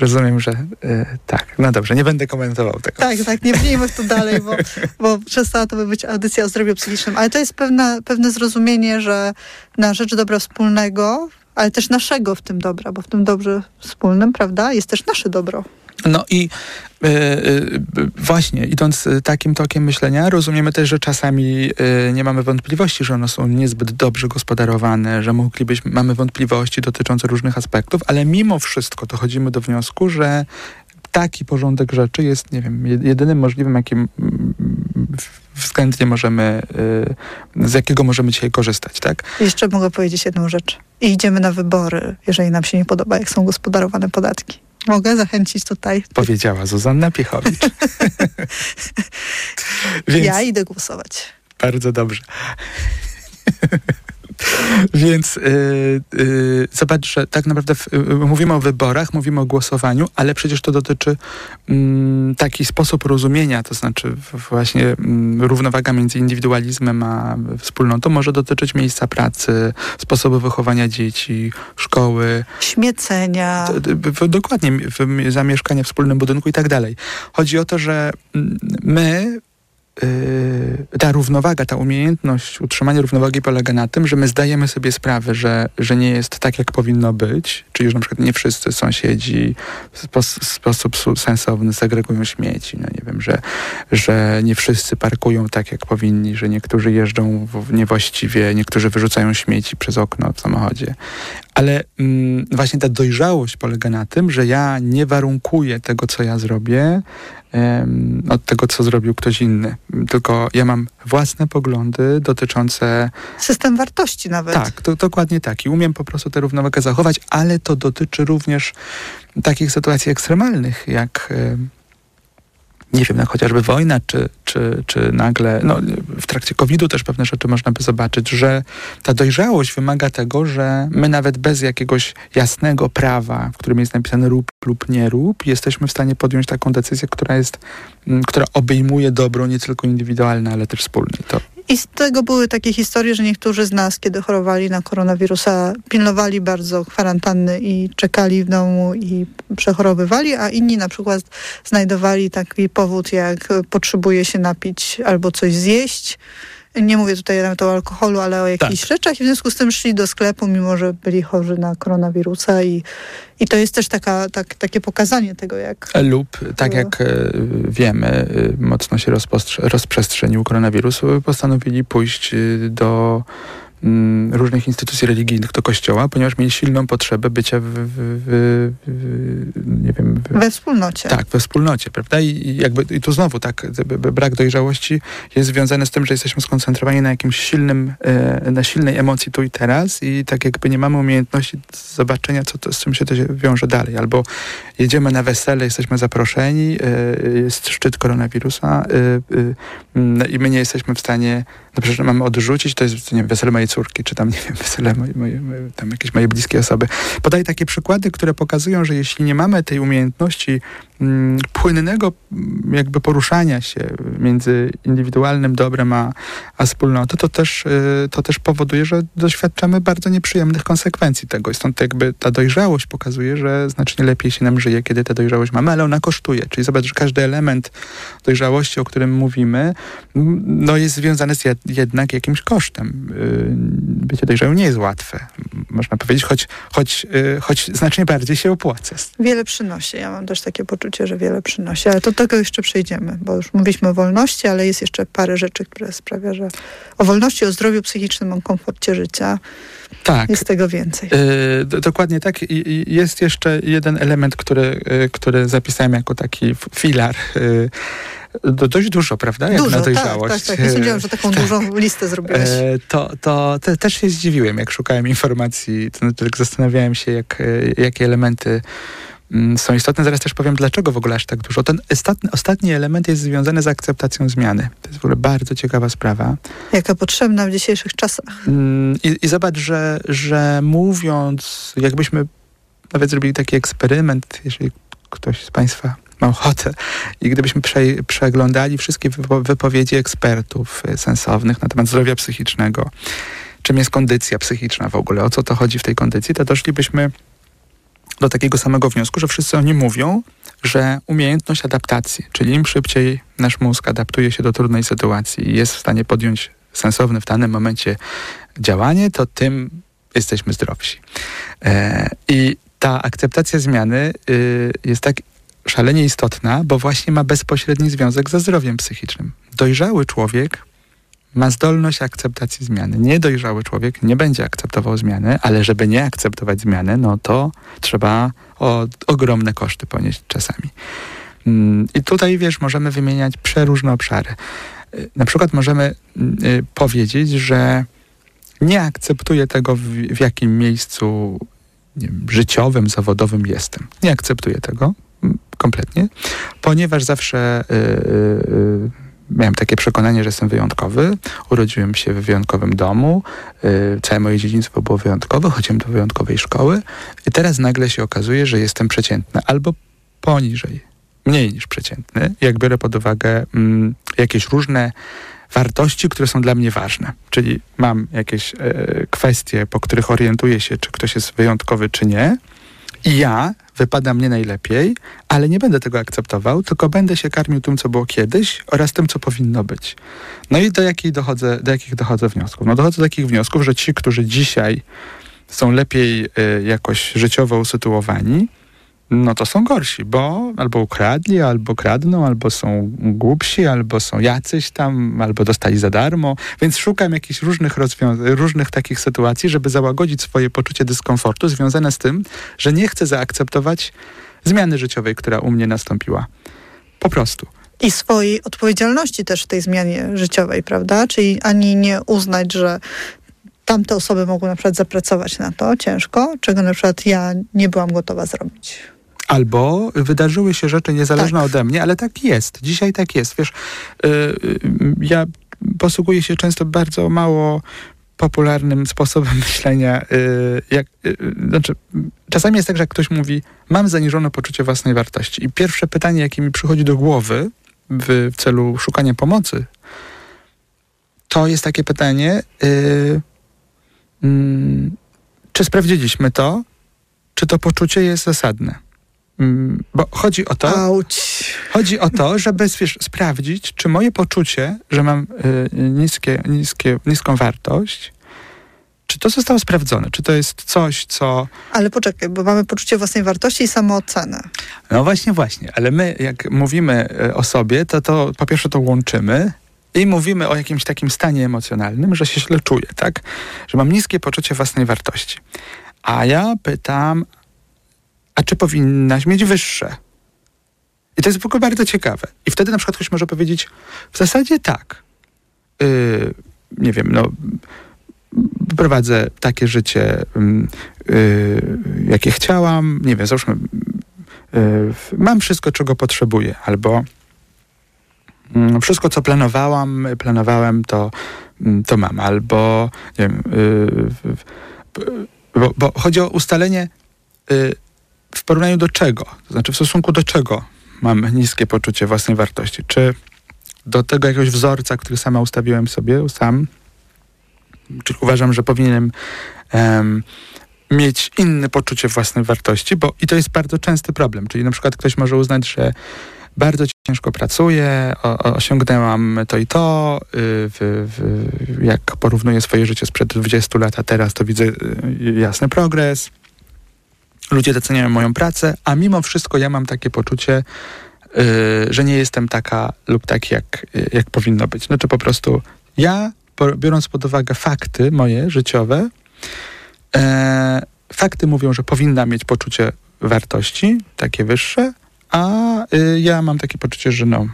Speaker 11: Rozumiem, że y, tak. No dobrze, nie będę komentował tego.
Speaker 10: Tak, tak, nie bnijmy tu dalej, bo, (laughs) bo przestała to by być audycja o zdrowiu psychicznym. Ale to jest pewne, pewne zrozumienie, że na rzecz dobra wspólnego, ale też naszego w tym dobra, bo w tym dobrze wspólnym, prawda, jest też nasze dobro.
Speaker 11: No i właśnie, idąc takim tokiem myślenia, rozumiemy też, że czasami e, nie mamy wątpliwości, że one są niezbyt dobrze gospodarowane, że moglibyśmy, mamy wątpliwości dotyczące różnych aspektów, ale mimo wszystko dochodzimy do wniosku, że taki porządek rzeczy jest, nie wiem, jedynym możliwym, jakim względnie możemy, z jakiego możemy dzisiaj korzystać, tak?
Speaker 10: Jeszcze mogę powiedzieć jedną rzecz. I idziemy na wybory, jeżeli nam się nie podoba, jak są gospodarowane podatki. Mogę zachęcić tutaj.
Speaker 11: Powiedziała Zuzanna Piechowicz. (laughs)
Speaker 10: Więc... Ja idę głosować.
Speaker 11: Bardzo dobrze. (laughs) Więc yy, yy, zobacz, że tak naprawdę w, yy, mówimy o wyborach, mówimy o głosowaniu, ale przecież to dotyczy mm, taki sposób rozumienia, to znaczy właśnie mm, równowaga między indywidualizmem a wspólnotą może dotyczyć miejsca pracy, sposobu wychowania dzieci, szkoły.
Speaker 10: Śmiecenia.
Speaker 11: dokładnie, zamieszkania w wspólnym budynku i tak dalej. Chodzi o to, że mm, my Y, ta równowaga, ta umiejętność utrzymania równowagi polega na tym, że my zdajemy sobie sprawę, że, że nie jest tak, jak powinno być, czyli że na przykład nie wszyscy sąsiedzi w sposób, w sposób sensowny segregują śmieci, no nie wiem, że, że nie wszyscy parkują tak, jak powinni, że niektórzy jeżdżą niewłaściwie, niektórzy wyrzucają śmieci przez okno w samochodzie. Ale mm, właśnie ta dojrzałość polega na tym, że ja nie warunkuję tego, co ja zrobię, od tego, co zrobił ktoś inny. Tylko ja mam własne poglądy dotyczące...
Speaker 10: System wartości nawet.
Speaker 11: Tak, to, dokładnie tak. I umiem po prostu tę równowagę zachować, ale to dotyczy również takich sytuacji ekstremalnych, jak nie wiem, jak chociażby wojna, czy, czy, czy nagle, no, w trakcie COVID-u też pewne rzeczy można by zobaczyć, że ta dojrzałość wymaga tego, że my nawet bez jakiegoś jasnego prawa, w którym jest napisane rób lub nie rób, jesteśmy w stanie podjąć taką decyzję, która jest, która obejmuje dobro nie tylko indywidualne, ale też wspólne. To
Speaker 10: i z tego były takie historie, że niektórzy z nas, kiedy chorowali na koronawirusa, pilnowali bardzo kwarantanny i czekali w domu i przechorowywali, a inni na przykład znajdowali taki powód, jak potrzebuje się napić albo coś zjeść nie mówię tutaj nawet o alkoholu, ale o jakichś tak. rzeczach. I w związku z tym szli do sklepu, mimo że byli chorzy na koronawirusa. I, i to jest też taka, tak, takie pokazanie tego, jak...
Speaker 11: Lub, tak jak e, wiemy, e, mocno się rozprzestrzenił koronawirus, postanowili pójść e, do różnych instytucji religijnych do kościoła, ponieważ mieli silną potrzebę bycia w, w, w,
Speaker 10: w nie wiem... we wspólnocie.
Speaker 11: Tak, we wspólnocie, prawda? I, jakby, I tu znowu tak, brak dojrzałości jest związany z tym, że jesteśmy skoncentrowani na jakimś silnym, e, na silnej emocji tu i teraz i tak jakby nie mamy umiejętności zobaczenia, co to, z czym się to się wiąże dalej. Albo jedziemy na wesele, jesteśmy zaproszeni, e, jest szczyt koronawirusa e, i my nie jesteśmy w stanie dobrze, że mamy odrzucić, to jest nie wiem, wesele mojej córki, czy tam, nie wiem, wesele mojej, mojej, tam jakieś mojej bliskie osoby. Podaję takie przykłady, które pokazują, że jeśli nie mamy tej umiejętności płynnego mm, jakby poruszania się między indywidualnym dobrem a, a wspólnotą, to też, y, to też powoduje, że doświadczamy bardzo nieprzyjemnych konsekwencji tego. I stąd jakby ta dojrzałość pokazuje, że znacznie lepiej się nam żyje, kiedy tę dojrzałość mamy, ale ona kosztuje. Czyli zobacz, że każdy element dojrzałości, o którym mówimy, no jest związany z jednak jakimś kosztem. Y, bycie dojrzałym nie jest łatwe, można powiedzieć, choć, choć, y, choć znacznie bardziej się opłaca.
Speaker 10: Wiele przynosi. Ja mam też takie poczucie, że wiele przynosi, ale to tego jeszcze przejdziemy, bo już mówiliśmy o wolności, ale jest jeszcze parę rzeczy, które sprawia, że o wolności, o zdrowiu psychicznym, o komforcie życia. Tak. Jest tego więcej.
Speaker 11: Yy, dokładnie tak. I, jest jeszcze jeden element, który, yy, który zapisałem jako taki filar. Yy, dość dużo, prawda?
Speaker 10: Jak dużo, na dojrzałość. Tak, tak, tak. Nie sądziłam, że taką dużą listę zrobiłeś.
Speaker 11: To, to te, też się zdziwiłem, jak szukałem informacji. To znaczy, zastanawiałem się, jak, jakie elementy są istotne. Zaraz też powiem, dlaczego w ogóle aż tak dużo. Ten ostatni, ostatni element jest związany z akceptacją zmiany. To jest w ogóle bardzo ciekawa sprawa.
Speaker 10: Jaka potrzebna w dzisiejszych czasach.
Speaker 11: Mm, I, i zobacz, że, że mówiąc, jakbyśmy nawet zrobili taki eksperyment, jeżeli ktoś z Państwa ma ochotę. I gdybyśmy prze, przeglądali wszystkie wypowiedzi ekspertów e, sensownych na temat zdrowia psychicznego, czym jest kondycja psychiczna w ogóle, o co to chodzi w tej kondycji, to doszlibyśmy do takiego samego wniosku, że wszyscy oni mówią, że umiejętność adaptacji, czyli im szybciej nasz mózg adaptuje się do trudnej sytuacji i jest w stanie podjąć sensowne w danym momencie działanie, to tym jesteśmy zdrowsi. E, I ta akceptacja zmiany y, jest tak szalenie istotna, bo właśnie ma bezpośredni związek ze zdrowiem psychicznym. Dojrzały człowiek ma zdolność akceptacji zmiany. Niedojrzały człowiek nie będzie akceptował zmiany, ale żeby nie akceptować zmiany, no to trzeba o, ogromne koszty ponieść czasami. Mm, I tutaj, wiesz, możemy wymieniać przeróżne obszary. Y, na przykład możemy y, powiedzieć, że nie akceptuję tego, w, jakim miejscu wiem, życiowym, zawodowym jestem. Nie akceptuję tego kompletnie, ponieważ zawsze y, y, miałem takie przekonanie, że jestem wyjątkowy. Urodziłem się w wyjątkowym domu. Y, całe moje dzieciństwo było wyjątkowe. Chodziłem do wyjątkowej szkoły. I teraz nagle się okazuje, że jestem przeciętny albo poniżej, mniej niż przeciętny, jak biorę pod uwagę mm, jakieś różne wartości, które są dla mnie ważne. Czyli mam jakieś e, kwestie, po których orientuję się, czy ktoś jest wyjątkowy, czy nie. Ja wypada mnie najlepiej, ale nie będę tego akceptował, tylko będę się karmił tym, co było kiedyś oraz tym, co powinno być. No i do, jakich dochodzę, do jakich dochodzę wniosków? No dochodzę do takich wniosków, że ci, którzy dzisiaj są lepiej y, jakoś życiowo usytuowani, no to są gorsi, bo albo ukradli, albo kradną, albo są głupsi, albo są jacyś tam, albo dostali za darmo. Więc szukam jakichś różnych różnych takich sytuacji, żeby załagodzić swoje poczucie dyskomfortu związane z tym, że nie chcę zaakceptować zmiany życiowej, która u mnie nastąpiła. Po prostu.
Speaker 10: I swojej odpowiedzialności też w tej zmianie życiowej, prawda? Czyli ani nie uznać, że tamte osoby mogły na przykład zapracować na to ciężko, czego na przykład ja nie byłam gotowa zrobić.
Speaker 11: Albo wydarzyły się rzeczy niezależne tak. ode mnie, ale tak jest. Dzisiaj tak jest. Wiesz, yy, ja posługuję się często bardzo mało popularnym sposobem (laughs) myślenia. Yy, jak, yy, znaczy, czasami jest tak, że jak ktoś mówi, mam zaniżone poczucie własnej wartości. I pierwsze pytanie, jakie mi przychodzi do głowy w, w celu szukania pomocy, to jest takie pytanie, mm, czy sprawdziliśmy to, czy to poczucie jest zasadne? Mm, bo chodzi o to,
Speaker 10: Auć.
Speaker 11: chodzi o to, żeby wiesz, sprawdzić, czy moje poczucie, że mam y, niskie, niskie, niską wartość, czy to zostało sprawdzone? Czy to jest coś, co...
Speaker 10: Ale poczekaj, bo mamy poczucie własnej wartości i samoocenę.
Speaker 11: No właśnie, właśnie. Ale my, jak mówimy y, o sobie, to, to po pierwsze to łączymy i mówimy o jakimś takim stanie emocjonalnym, że się źle czuję, tak? Że mam niskie poczucie własnej wartości. A ja pytam, a czy powinnaś mieć wyższe? I to jest w ogóle bardzo ciekawe. I wtedy na przykład ktoś może powiedzieć, w zasadzie tak. Yy, nie wiem, no prowadzę takie życie, yy, jakie chciałam, nie wiem, załóżmy, yy, mam wszystko, czego potrzebuję, albo yy, wszystko, co planowałam, planowałem, to, mm, to mam, albo nie wiem, yy, bo, bo, chodzi o ustalenie yy, w porównaniu do czego? To znaczy w stosunku do czego mam niskie poczucie własnej wartości? Czy do tego jakiegoś wzorca, który sama ustawiłem sobie, sam? Czy uważam, że powinienem um, mieć inne poczucie własnej wartości? Bo i to jest bardzo częsty problem. Czyli na przykład ktoś może uznać, że bardzo ciężko pracuję, o, osiągnęłam to i to. Y, w, w, jak porównuję swoje życie sprzed 20 lat, a teraz to widzę y, jasny progres ludzie doceniają moją pracę, a mimo wszystko ja mam takie poczucie, yy, że nie jestem taka lub taki, jak, jak powinno być. Znaczy po prostu ja, biorąc pod uwagę fakty moje życiowe, yy, fakty mówią, że powinna mieć poczucie wartości, takie wyższe, a yy, ja mam takie poczucie, że no,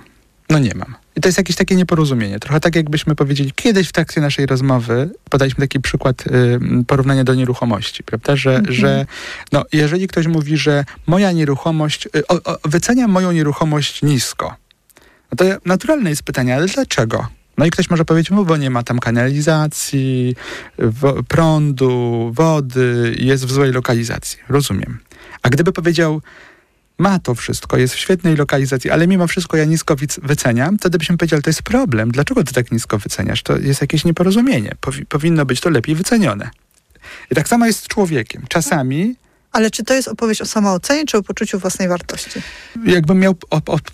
Speaker 11: no nie mam. I to jest jakieś takie nieporozumienie. Trochę tak, jakbyśmy powiedzieli, kiedyś w trakcie naszej rozmowy podaliśmy taki przykład y, porównania do nieruchomości, prawda? Że, mm -hmm. że no, jeżeli ktoś mówi, że moja nieruchomość, y, o, o, wyceniam moją nieruchomość nisko, no to naturalne jest pytanie, ale dlaczego? No i ktoś może powiedzieć, no bo nie ma tam kanalizacji, wo, prądu, wody, jest w złej lokalizacji. Rozumiem. A gdyby powiedział, ma to wszystko, jest w świetnej lokalizacji, ale mimo wszystko ja nisko wyceniam, wtedy byśmy powiedzieli, to jest problem. Dlaczego ty tak nisko wyceniasz? To jest jakieś nieporozumienie. Powi powinno być to lepiej wycenione. I tak samo jest z człowiekiem. Czasami
Speaker 10: ale czy to jest opowieść o samoocenie, czy o poczuciu własnej wartości?
Speaker 11: Jakbym miał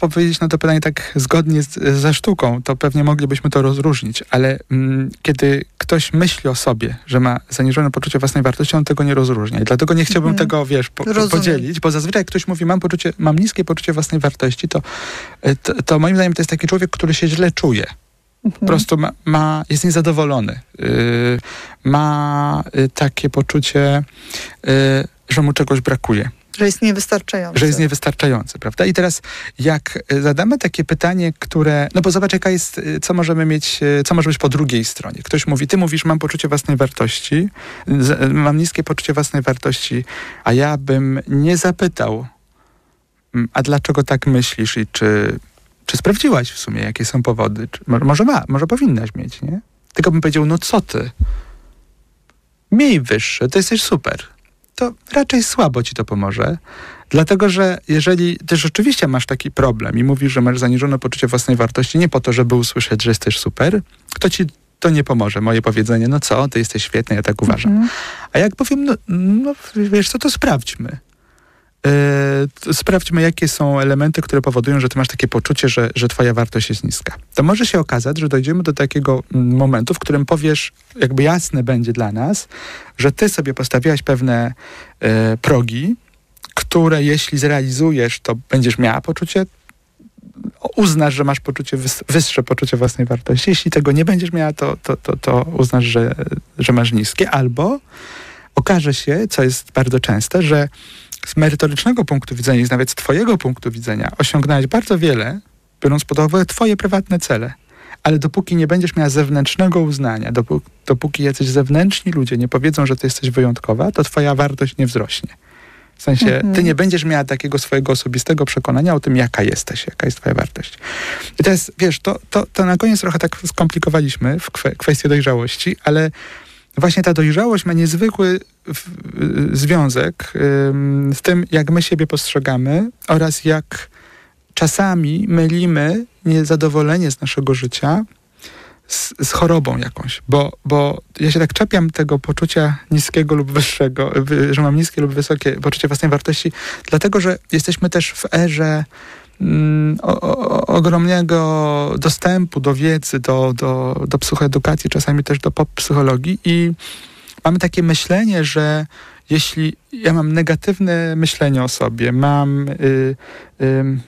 Speaker 11: odpowiedzieć na to pytanie tak zgodnie z, ze sztuką, to pewnie moglibyśmy to rozróżnić, ale mm, kiedy ktoś myśli o sobie, że ma zaniżone poczucie własnej wartości, on tego nie rozróżnia. I dlatego nie chciałbym mhm. tego, wiesz, po, podzielić, bo zazwyczaj jak ktoś mówi, mam poczucie, mam niskie poczucie własnej wartości, to, e, to, to moim zdaniem to jest taki człowiek, który się źle czuje. Mhm. Po prostu ma, ma, jest niezadowolony. Yy, ma y, takie poczucie, yy, że mu czegoś brakuje.
Speaker 10: Że jest niewystarczający.
Speaker 11: Że jest niewystarczający, prawda? I teraz jak y, zadamy takie pytanie, które, no bo zobacz jaka jest, y, co możemy mieć, y, co może być po drugiej stronie. Ktoś mówi, ty mówisz, mam poczucie własnej wartości, mam niskie poczucie własnej wartości, a ja bym nie zapytał, mm, a dlaczego tak myślisz i czy czy sprawdziłaś w sumie, jakie są powody? Czy, może ma, może powinnaś mieć, nie? Tylko bym powiedział, no co ty? Miej wyższe, to jesteś super. To raczej słabo ci to pomoże. Dlatego, że jeżeli ty rzeczywiście masz taki problem i mówisz, że masz zaniżone poczucie własnej wartości nie po to, żeby usłyszeć, że jesteś super, to ci to nie pomoże. Moje powiedzenie, no co, ty jesteś świetny, ja tak uważam.
Speaker 10: Mhm.
Speaker 11: A jak powiem, no, no wiesz co, to sprawdźmy. Yy, sprawdźmy, jakie są elementy, które powodują, że ty masz takie poczucie, że, że twoja wartość jest niska. To może się okazać, że dojdziemy do takiego mm, momentu, w którym powiesz, jakby jasne będzie dla nas, że ty sobie postawiłaś pewne yy, progi, które jeśli zrealizujesz, to będziesz miała poczucie, uznasz, że masz poczucie wyższe poczucie własnej wartości. Jeśli tego nie będziesz miała, to, to, to, to uznasz, że, że masz niskie. Albo okaże się, co jest bardzo częste, że z merytorycznego punktu widzenia, i nawet z twojego punktu widzenia, osiągnąłeś bardzo wiele, biorąc pod uwagę twoje prywatne cele. Ale dopóki nie będziesz miała zewnętrznego uznania, dopóki, dopóki jacyś zewnętrzni ludzie nie powiedzą, że ty jesteś wyjątkowa, to twoja wartość nie wzrośnie. W sensie,
Speaker 10: Mhm.
Speaker 11: ty nie będziesz miała takiego swojego osobistego przekonania o tym, jaka jesteś, jaka jest twoja wartość. I teraz, wiesz, to, to, to na koniec trochę tak skomplikowaliśmy w kwe, kwestię dojrzałości, ale właśnie ta dojrzałość ma niezwykły w, związek z tym, jak my siebie postrzegamy oraz jak czasami mylimy niezadowolenie z naszego życia z, z chorobą jakąś, bo, bo ja się tak czepiam tego poczucia niskiego lub wyższego, wy- że mam niskie lub wysokie poczucie własnej wartości, dlatego, że jesteśmy też w erze mm, o, o, ogromnego dostępu do wiedzy, do, do, do psychoedukacji, czasami też do pop-psychologii i mamy takie myślenie, że jeśli ja mam negatywne myślenie o sobie, mam... Y, ym,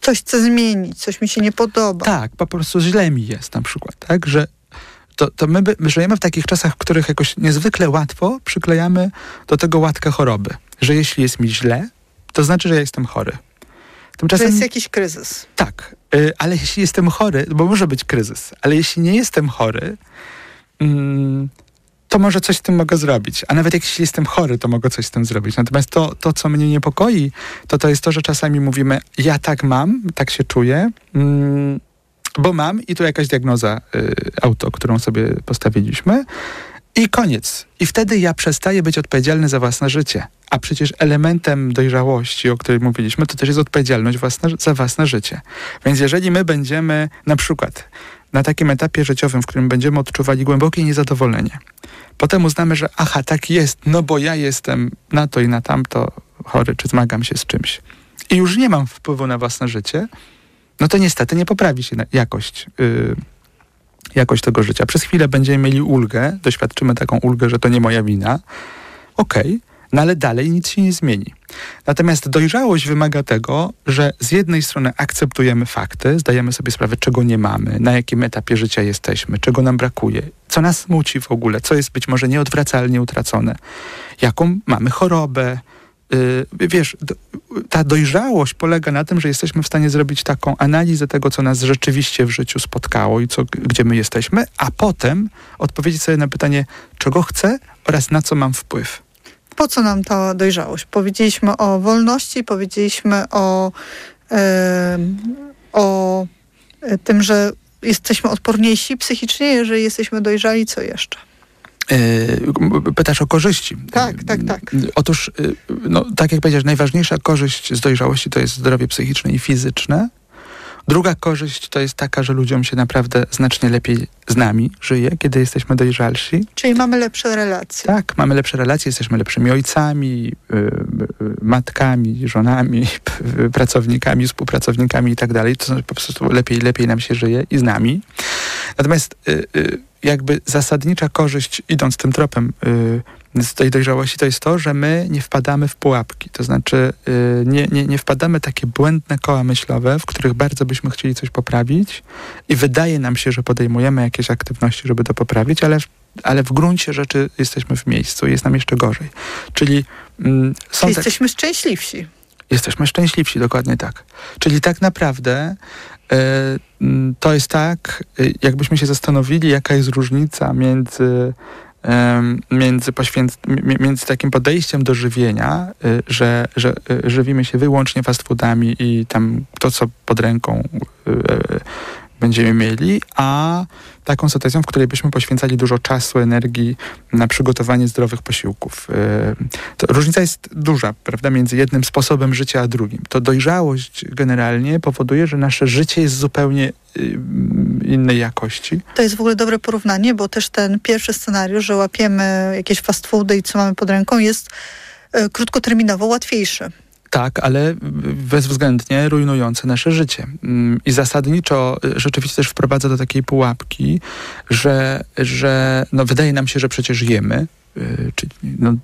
Speaker 10: Coś chcę zmienić, coś mi się nie podoba.
Speaker 11: tak, po prostu źle mi jest na przykład, tak, że to, to my, by, my żyjemy w takich czasach, w których jakoś niezwykle łatwo przyklejamy do tego łatkę choroby, że jeśli jest mi źle, to znaczy, że ja jestem chory.
Speaker 10: To
Speaker 11: Tymczasem
Speaker 10: jest jakiś kryzys.
Speaker 11: tak, y, ale jeśli jestem chory, bo może być kryzys, ale jeśli nie jestem chory, mm, to może coś z tym mogę zrobić. A nawet jeśli jestem chory, to mogę coś z tym zrobić. Natomiast to, to co mnie niepokoi, to to jest to, że czasami mówimy, ja tak mam, tak się czuję, mm, bo mam i tu jakaś diagnoza y, auto, którą sobie postawiliśmy i koniec. I wtedy ja przestaję być odpowiedzialny za własne życie. A przecież elementem dojrzałości, o której mówiliśmy, to też jest odpowiedzialność własna, za własne życie. Więc jeżeli my będziemy na przykład na takim etapie życiowym, w którym będziemy odczuwali głębokie niezadowolenie, potem uznamy, że aha, tak jest, no bo ja jestem na to i na tamto chory, czy zmagam się z czymś i już nie mam wpływu na własne życie, no to niestety nie poprawi się jakość, yy, jakość tego życia. Przez chwilę będziemy mieli ulgę, doświadczymy taką ulgę, że to nie moja wina. Okej, no ale dalej nic się nie zmieni. Natomiast dojrzałość wymaga tego, że z jednej strony akceptujemy fakty, zdajemy sobie sprawę, czego nie mamy, na jakim etapie życia jesteśmy, czego nam brakuje, co nas smuci w ogóle, co jest być może nieodwracalnie utracone, jaką mamy chorobę. Yy, wiesz, do, ta dojrzałość polega na tym, że jesteśmy w stanie zrobić taką analizę tego, co nas rzeczywiście w życiu spotkało i co, gdzie my jesteśmy, a potem odpowiedzieć sobie na pytanie, czego chcę oraz na co mam wpływ.
Speaker 10: Po co nam ta dojrzałość? Powiedzieliśmy o wolności, powiedzieliśmy o, o e, tym, że jesteśmy odporniejsi psychicznie, jeżeli jesteśmy dojrzali, co jeszcze?
Speaker 11: Yy, pytasz o korzyści.
Speaker 10: Tak, tak, tak.
Speaker 11: Otóż, yy, no, tak jak powiedziałeś, najważniejsza korzyść z dojrzałości to jest zdrowie psychiczne i fizyczne. Druga korzyść to jest taka, że ludziom się naprawdę znacznie lepiej z nami żyje, kiedy jesteśmy dojrzalsi.
Speaker 10: Czyli mamy lepsze relacje.
Speaker 11: Tak, mamy lepsze relacje, jesteśmy lepszymi ojcami, yy, yy, matkami, żonami, (laughs) pracownikami, współpracownikami i tak dalej. To po prostu lepiej, lepiej nam się żyje i z nami. Natomiast y, y, jakby zasadnicza korzyść, idąc tym tropem y, z tej dojrzałości, to jest to, że my nie wpadamy w pułapki. To znaczy y, nie, nie, nie wpadamy w takie błędne koła myślowe, w których bardzo byśmy chcieli coś poprawić i wydaje nam się, że podejmujemy jakieś aktywności, żeby to poprawić, ale, ale w gruncie rzeczy jesteśmy w miejscu i jest nam jeszcze gorzej. Czyli mm,
Speaker 10: Czyli jesteśmy szczęśliwsi.
Speaker 11: Jesteśmy szczęśliwsi, dokładnie tak. Czyli tak naprawdę e, mm, to jest tak, e, jakbyśmy się zastanowili, jaka jest różnica między między, poświęc- między takim podejściem do żywienia, y, że, że y, żywimy się wyłącznie fast foodami i tam to, co pod ręką y, będziemy mieli, a taką sytuacją, w której byśmy poświęcali dużo czasu, energii na przygotowanie zdrowych posiłków. To różnica jest duża, prawda, między jednym sposobem życia a drugim. To dojrzałość generalnie powoduje, że nasze życie jest zupełnie innej jakości.
Speaker 10: To jest w ogóle dobre porównanie, bo też ten pierwszy scenariusz, że łapiemy jakieś fast foody i co mamy pod ręką jest y, krótkoterminowo łatwiejszy.
Speaker 11: Tak, ale bezwzględnie rujnujące nasze życie. Mm, I zasadniczo y, rzeczywiście też wprowadza do takiej pułapki, że, że no wydaje nam się, że przecież jemy, y, czyli no,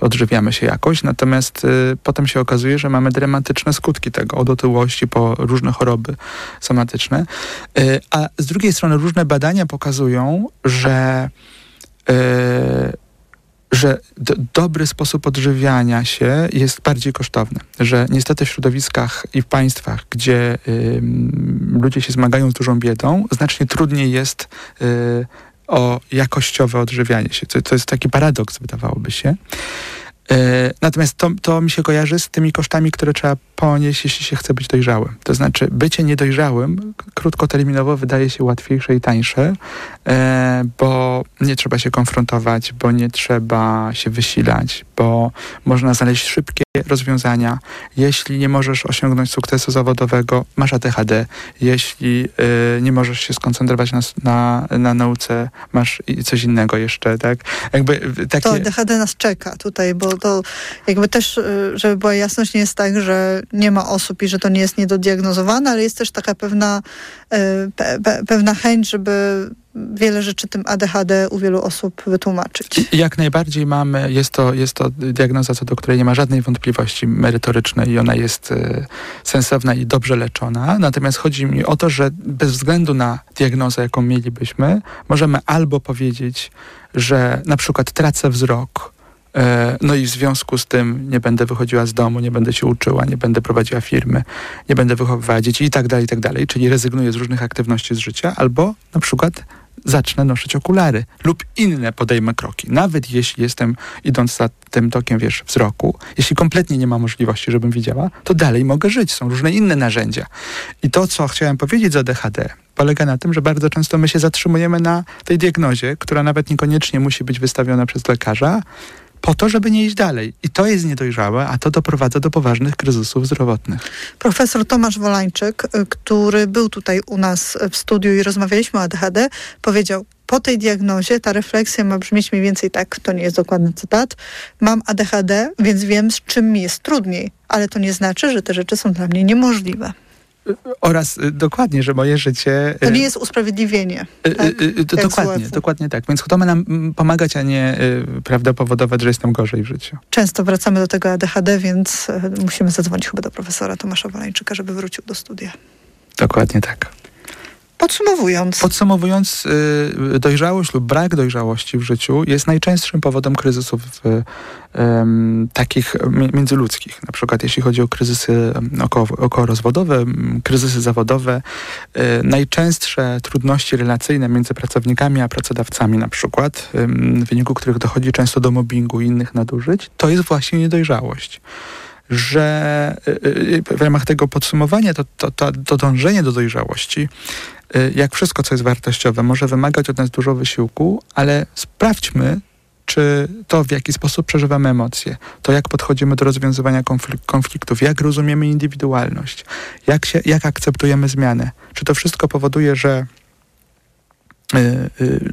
Speaker 11: odżywiamy się jakoś, natomiast y, potem się okazuje, że mamy dramatyczne skutki tego, od otyłości po różne choroby somatyczne. A z drugiej strony różne badania pokazują, że że do, dobry sposób odżywiania się jest bardziej kosztowny. Że niestety w środowiskach i w państwach, gdzie y, ludzie się zmagają z dużą biedą, znacznie trudniej jest y, o jakościowe odżywianie się. To, to jest taki paradoks, wydawałoby się. E, natomiast to, to mi się kojarzy z tymi kosztami, które trzeba ponieść, jeśli się chce być dojrzałym. To znaczy, bycie niedojrzałym krótkoterminowo wydaje się łatwiejsze i tańsze, e, bo nie trzeba się konfrontować, bo nie trzeba się wysilać, bo można znaleźć szybkie rozwiązania. Jeśli nie możesz osiągnąć sukcesu zawodowego, masz ADHD. Jeśli y, nie możesz się skoncentrować na, na, na nauce, masz coś innego jeszcze, tak?
Speaker 10: Jakby takie... To ADHD nas czeka tutaj, bo to jakby też, y, żeby była jasność, nie jest tak, że nie ma osób i że to nie jest niedodiagnozowane, ale jest też taka pewna, y, pe, pe, pewna chęć, żeby wiele rzeczy tym ADHD u wielu osób wytłumaczyć.
Speaker 11: Jak najbardziej mamy, jest to, jest to diagnoza, co do której nie ma żadnej wątpliwości merytorycznej i ona jest e, sensowna i dobrze leczona. Natomiast chodzi mi o to, że bez względu na diagnozę, jaką mielibyśmy, możemy albo powiedzieć, że na przykład tracę wzrok, no i w związku z tym nie będę wychodziła z domu, nie będę się uczyła, nie będę prowadziła firmy, nie będę wychowywała dzieci i tak dalej, i tak dalej. Czyli rezygnuję z różnych aktywności z życia, albo na przykład zacznę nosić okulary lub inne podejmę kroki. Nawet jeśli jestem idąc za tym tokiem, wiesz, wzroku, jeśli kompletnie nie ma możliwości, żebym widziała, to dalej mogę żyć. Są różne inne narzędzia. I to, co chciałem powiedzieć za DHD, polega na tym, że bardzo często my się zatrzymujemy na tej diagnozie, która nawet niekoniecznie musi być wystawiona przez lekarza, po to, żeby nie iść dalej. I to jest niedojrzałe, a to doprowadza do poważnych kryzysów zdrowotnych.
Speaker 10: Profesor Tomasz Wolańczyk, y, który był tutaj u nas w studiu i rozmawialiśmy o ADHD, powiedział, po tej diagnozie ta refleksja ma brzmieć mniej więcej tak, to nie jest dokładny cytat, mam ADHD, więc wiem, z czym mi jest trudniej, ale to nie znaczy, że te rzeczy są dla mnie niemożliwe.
Speaker 11: Oraz y, dokładnie, że moje życie...
Speaker 10: To nie y, jest usprawiedliwienie.
Speaker 11: Y, tak? dokładnie, dokładnie tak. Więc ma nam mm, pomagać, a nie prawda, powodować, że jestem gorzej w życiu.
Speaker 10: Często wracamy do tego ADHD, więc musimy zadzwonić chyba do profesora Tomasza Wolańczyka, żeby wrócił do studia.
Speaker 11: Dokładnie tak.
Speaker 10: Podsumowując.
Speaker 11: Podsumowując, y, dojrzałość lub brak dojrzałości w życiu jest najczęstszym powodem kryzysów y, takich międzyludzkich. Na przykład jeśli chodzi o kryzysy około, okołorozwodowe, kryzysy zawodowe, y, najczęstsze trudności relacyjne między pracownikami a pracodawcami na przykład, w wyniku których dochodzi często do mobbingu i innych nadużyć, to jest właśnie niedojrzałość że w ramach tego podsumowania to, to, to, to dążenie do dojrzałości jak wszystko, co jest wartościowe, może wymagać od nas dużo wysiłku, ale sprawdźmy, czy to, w jaki sposób przeżywamy emocje, to jak podchodzimy do rozwiązywania konfliktów, jak rozumiemy indywidualność, jak, się, jak akceptujemy zmianę. Czy to wszystko powoduje, że y, y,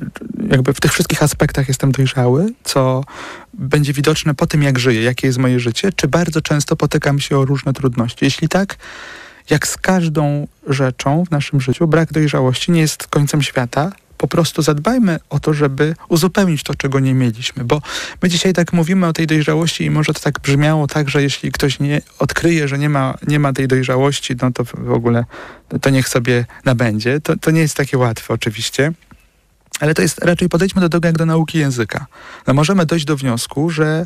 Speaker 11: jakby w tych wszystkich aspektach jestem dojrzały, co będzie widoczne po tym, jak żyję, jakie jest moje życie, czy bardzo często potykam się o różne trudności. Jeśli tak, jak z każdą rzeczą w naszym życiu, brak dojrzałości nie jest końcem świata. Po prostu zadbajmy o to, żeby uzupełnić to, czego nie mieliśmy. Bo my dzisiaj tak mówimy o tej dojrzałości i może to tak brzmiało tak, że jeśli ktoś nie odkryje, że nie ma, nie ma tej dojrzałości, no to w ogóle to niech sobie nabędzie. To, to nie jest takie łatwe oczywiście. Ale to jest raczej podejdźmy do tego jak do nauki języka. No możemy dojść do wniosku, że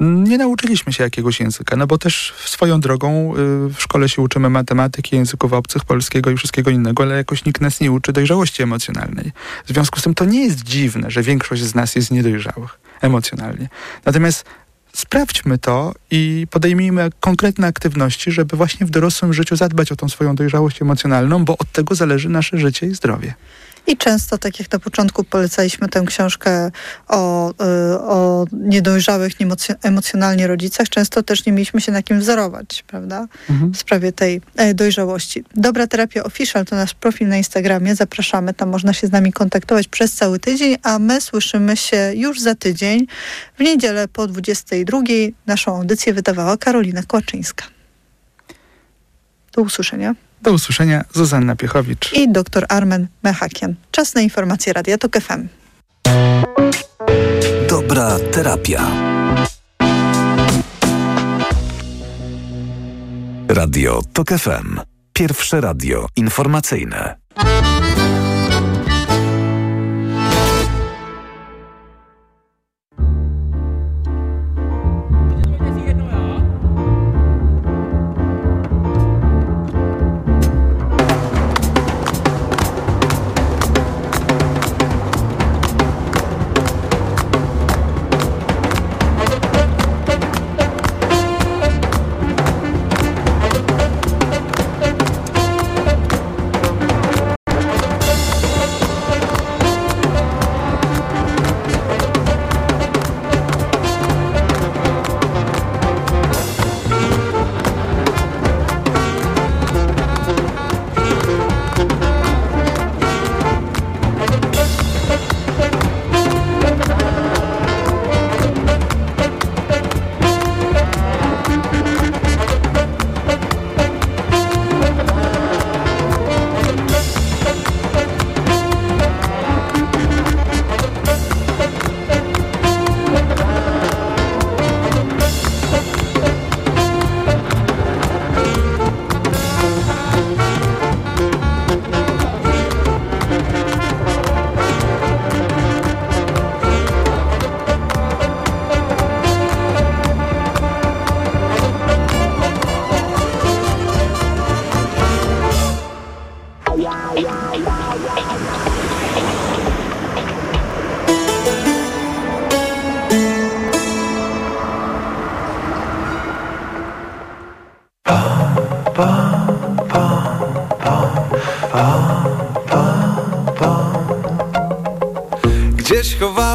Speaker 11: nie nauczyliśmy się jakiegoś języka, no bo też swoją drogą y, w szkole się uczymy matematyki, języków obcych, polskiego i wszystkiego innego, ale jakoś nikt nas nie uczy dojrzałości emocjonalnej. W związku z tym to nie jest dziwne, że większość z nas jest niedojrzałych emocjonalnie. Natomiast sprawdźmy to i podejmijmy konkretne aktywności, żeby właśnie w dorosłym życiu zadbać o tą swoją dojrzałość emocjonalną, bo od tego zależy nasze życie i zdrowie.
Speaker 10: I często, tak jak na początku polecaliśmy tę książkę o, y, o niedojrzałych emocjonalnie rodzicach, często też nie mieliśmy się na kim wzorować, prawda? Mhm. W sprawie tej e, dojrzałości. Dobra Terapia Official to nasz profil na Instagramie. Zapraszamy, tam można się z nami kontaktować przez cały tydzień, a my słyszymy się już za tydzień, w niedzielę po 22. Naszą audycję wydawała Karolina Kłaczyńska. Do usłyszenia.
Speaker 11: Do usłyszenia, Zuzanna Piechowicz
Speaker 10: i dr Armen Mechakian. Czas na informacje Radia TOK FM.
Speaker 9: Dobra terapia. Radio TOK FM. Pierwsze radio informacyjne.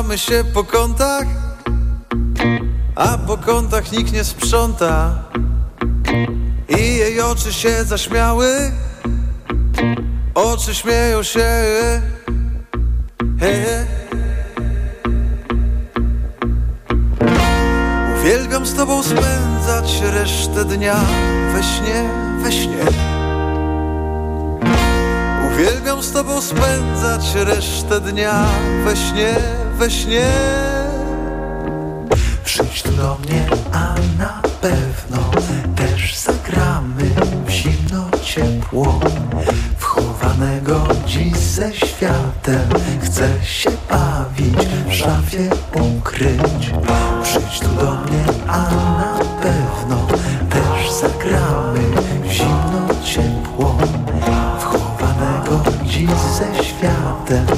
Speaker 12: Chowamy się po kątach, a po kątach nikt nie sprząta. I jej oczy się zaśmiały, oczy śmieją się. He, he. Uwielbiam z tobą spędzać resztę dnia we śnie, we śnie. Uwielbiam z tobą spędzać resztę dnia we śnie, we śnie. Przyjdź tu do mnie, a na pewno też zagramy w zimno ciepło. Wchowanego dziś ze światem Chcę się bawić, w szafie ukryć. Przyjdź tu do mnie, a na pewno też zagramy w zimno ciepło. Wchowanego dziś ze światem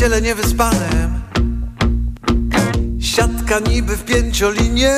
Speaker 12: ciele niewyspanym. Siatka niby w pięciolinie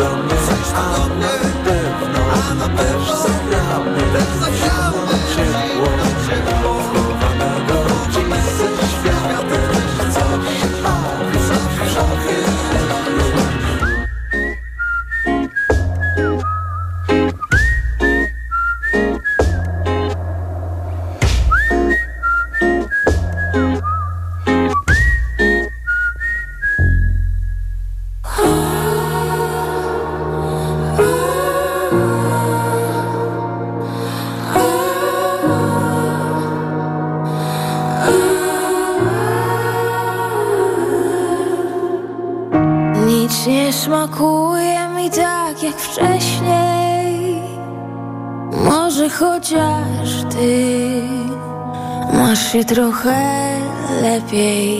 Speaker 12: do mnie. Zaś to do mnie A na pewno też zagramy. Też zagramy Ciepło
Speaker 13: trochę lepiej.